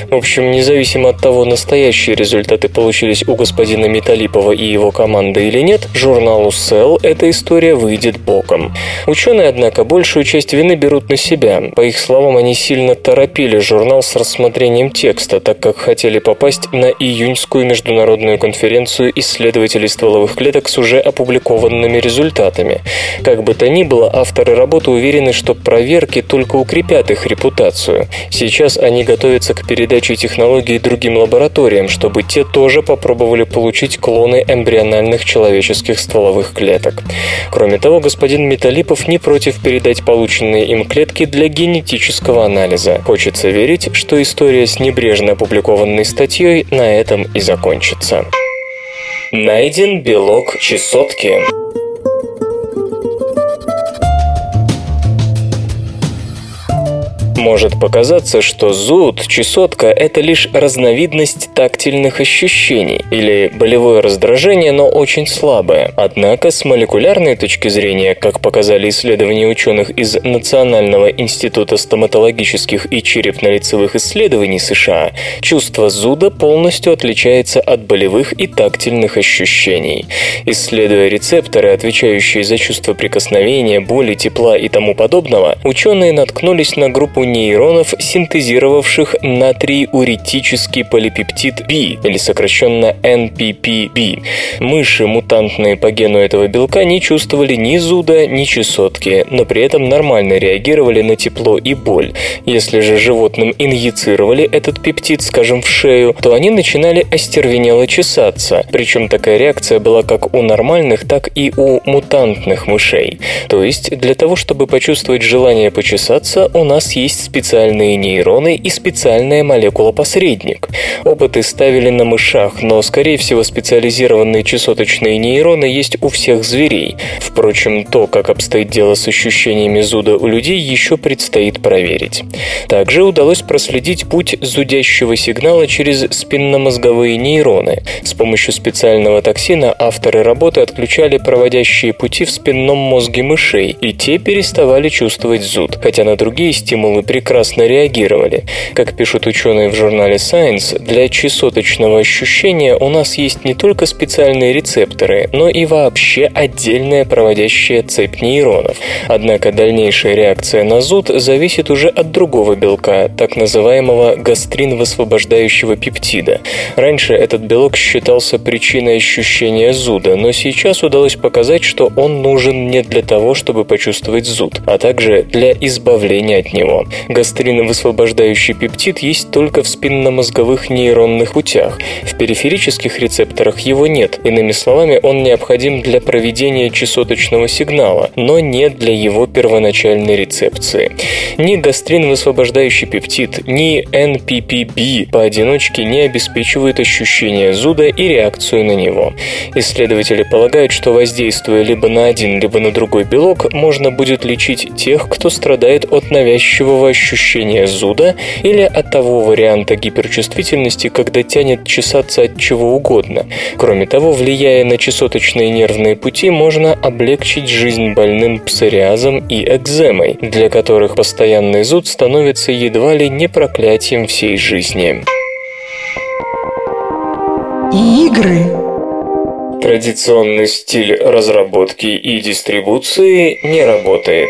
В общем, независимо от того, настоящие результаты получились у господина Металипова и его команды или нет, журналу Cell эта история выйдет боком. Ученые, однако, большую часть вины берут на себя. По их словам, они сильно торопили журнал с рассмотрением текста, так как хотели попасть на июньскую международную конференцию исследователей стволовых клеток с уже опубликованными результатами. Как бы то ни было, авторы работы уверены, что проверки только укрепят их репутацию. Сейчас они готовятся к передаче технологий другим лабораториям, чтобы те тоже попробовали получить клоны эмбриональных человеческих стволовых клеток. Кроме того, господин Металипов не против передать полученные им клетки для генетического анализа. Хочется верить, что история с небрежно опубликованной статьей на этом и закончится. Найден белок чесотки. Может показаться, что зуд, чесотка – это лишь разновидность тактильных ощущений или болевое раздражение, но очень слабое. Однако с молекулярной точки зрения, как показали исследования ученых из Национального института стоматологических и черепно-лицевых исследований США, чувство зуда полностью отличается от болевых и тактильных ощущений. Исследуя рецепторы, отвечающие за чувство прикосновения, боли, тепла и тому подобного, ученые наткнулись на группу нейронов, синтезировавших натриуретический полипептид B, или сокращенно NPPB. Мыши, мутантные по гену этого белка, не чувствовали ни зуда, ни чесотки, но при этом нормально реагировали на тепло и боль. Если же животным инъецировали этот пептид, скажем, в шею, то они начинали остервенело чесаться. Причем такая реакция была как у нормальных, так и у мутантных мышей. То есть для того, чтобы почувствовать желание почесаться, у нас есть специальные нейроны и специальная молекула-посредник. Опыты ставили на мышах, но, скорее всего, специализированные чесоточные нейроны есть у всех зверей. Впрочем, то, как обстоит дело с ощущениями зуда у людей, еще предстоит проверить. Также удалось проследить путь зудящего сигнала через спинномозговые нейроны. С помощью специального токсина авторы работы отключали проводящие пути в спинном мозге мышей, и те переставали чувствовать зуд, хотя на другие стимулы прекрасно реагировали. Как пишут ученые в журнале Science, для чесоточного ощущения у нас есть не только специальные рецепторы, но и вообще отдельная проводящая цепь нейронов. Однако дальнейшая реакция на зуд зависит уже от другого белка, так называемого гастрин-высвобождающего пептида. Раньше этот белок считался причиной ощущения зуда, но сейчас удалось показать, что он нужен не для того, чтобы почувствовать зуд, а также для избавления от него. Гастрин-высвобождающий пептид есть только в спинномозговых нейронных путях. В периферических рецепторах его нет. Иными словами, он необходим для проведения чесоточного сигнала, но не для его первоначальной рецепции. Ни гастрин-высвобождающий пептид, ни NPPB поодиночке не обеспечивают ощущение зуда и реакцию на него. Исследователи полагают, что воздействуя либо на один, либо на другой белок, можно будет лечить тех, кто страдает от навязчивого ощущения зуда или от того варианта гиперчувствительности, когда тянет чесаться от чего угодно. Кроме того, влияя на чесоточные нервные пути, можно облегчить жизнь больным псориазом и экземой, для которых постоянный зуд становится едва ли не проклятием всей жизни. Игры. Традиционный стиль разработки и дистрибуции не работает.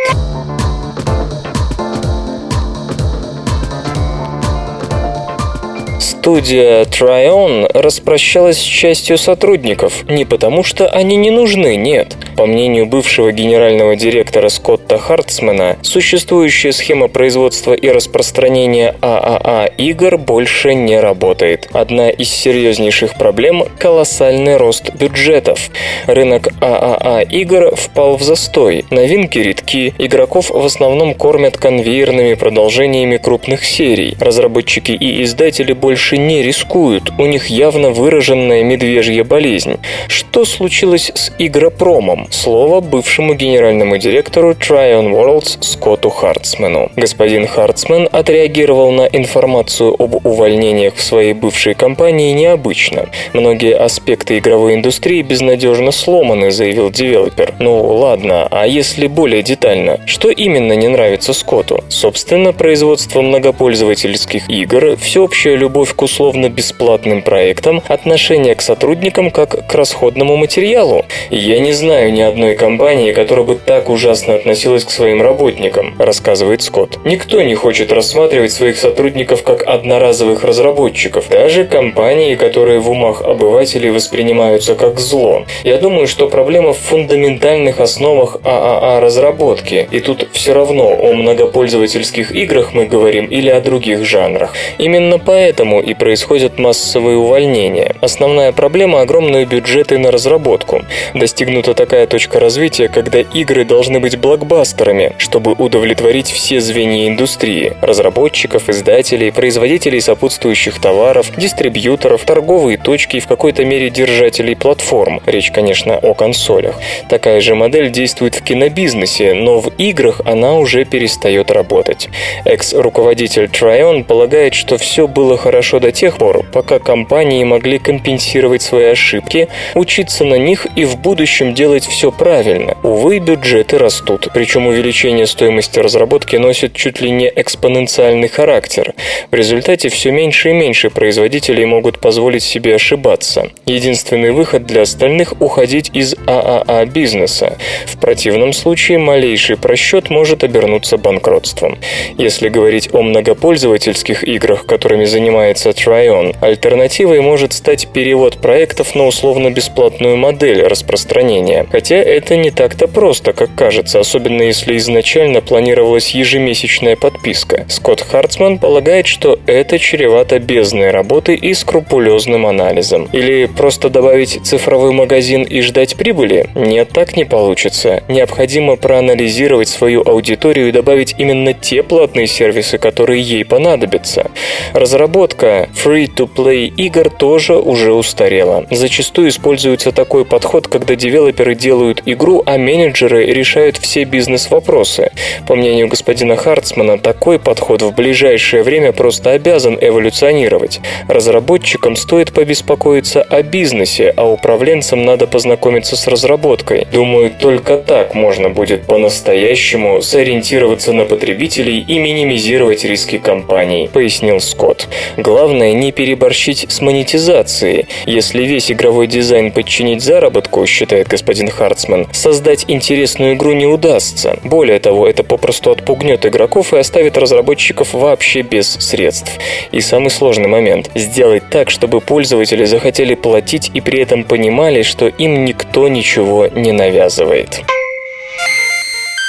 Студия Tryon распрощалась с частью сотрудников не потому, что они не нужны, нет – По мнению бывшего генерального директора Скотта Хартсмена, существующая схема производства и распространения ААА игр больше не работает. Одна из серьезнейших проблем – колоссальный рост бюджетов. Рынок ААА игр впал в застой, новинки редки, игроков в основном кормят конвейерными продолжениями крупных серий. Разработчики и издатели больше не рискуют, у них явно выраженная медвежья болезнь. Что случилось с игропромом? Слово бывшему генеральному директору Tryon Worlds Скотту Хартсмену. Господин Хартсмен отреагировал на информацию об увольнениях в своей бывшей компании необычно. Многие аспекты игровой индустрии безнадежно сломаны, заявил девелопер. Ну ладно, а если более детально, что именно не нравится Скотту? Собственно, производство многопользовательских игр, всеобщая любовь к условно-бесплатным проектам, отношение к сотрудникам как к расходному материалу. Я не знаю ни одной компании, которая бы так ужасно относилась к своим работникам, рассказывает Скотт. Никто не хочет рассматривать своих сотрудников как одноразовых разработчиков, даже компании, которые в умах обывателей воспринимаются как зло. Я думаю, что проблема в фундаментальных основах ААА разработки, и тут все равно о многопользовательских играх мы говорим или о других жанрах. Именно поэтому и происходят массовые увольнения. Основная проблема – огромные бюджеты на разработку. Достигнута такая точка развития, когда игры должны быть блокбастерами, чтобы удовлетворить все звенья индустрии – разработчиков, издателей, производителей сопутствующих товаров, дистрибьюторов, торговые точки и в какой-то мере держателей платформ. Речь, конечно, о консолях. Такая же модель действует в кинобизнесе, но в играх она уже перестает работать. Экс-руководитель Tryon полагает, что все было хорошо до тех пор, пока компании могли компенсировать свои ошибки, учиться на них и в будущем делать все правильно. Увы, бюджеты растут, причем увеличение стоимости разработки носит чуть ли не экспоненциальный характер. В результате все меньше и меньше производителей могут позволить себе ошибаться. Единственный выход для остальных – уходить из ААА бизнеса. В противном случае малейший просчет может обернуться банкротством. Если говорить о многопользовательских играх, которыми занимается Tryon, альтернативой может стать перевод проектов на условно-бесплатную модель распространения. Хотя это не так-то просто, как кажется, особенно если изначально планировалась ежемесячная подписка. Скотт Хартсман полагает, что это чревато бездной работы и скрупулезным анализом. Или просто добавить цифровой магазин и ждать прибыли? Нет, так не получится. Необходимо проанализировать свою аудиторию и добавить именно те платные сервисы, которые ей понадобятся. Разработка free-to-play игр тоже уже устарела. Зачастую используется такой подход, когда девелоперы делают игру, а менеджеры решают все бизнес-вопросы. По мнению господина Хартсмана, такой подход в ближайшее время просто обязан эволюционировать. Разработчикам стоит побеспокоиться о бизнесе, а управленцам надо познакомиться с разработкой. Думаю, только так можно будет по-настоящему сориентироваться на потребителей и минимизировать риски компаний, пояснил Скотт. Главное не переборщить с монетизацией. Если весь игровой дизайн подчинить заработку, считает господин Хартсман, создать интересную игру не удастся. Более того, это попросту отпугнет игроков и оставит разработчиков вообще без средств. И самый сложный момент – сделать так, чтобы пользователи захотели платить и при этом понимали, что им никто ничего не навязывает.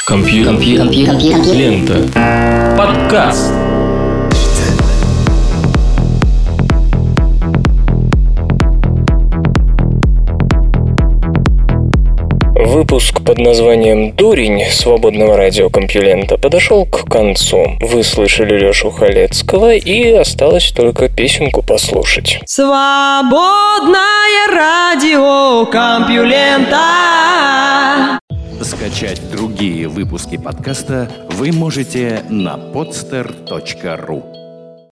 Компьютер. Компьютер. Лента. Подкаст. Выпуск под названием «Дурень» свободного радиокомпьюлента подошел к концу. Вы слышали Лешу Халецкого и осталось только песенку послушать. Свободное радио Компьюлента. Скачать другие выпуски подкаста вы можете на podster.ru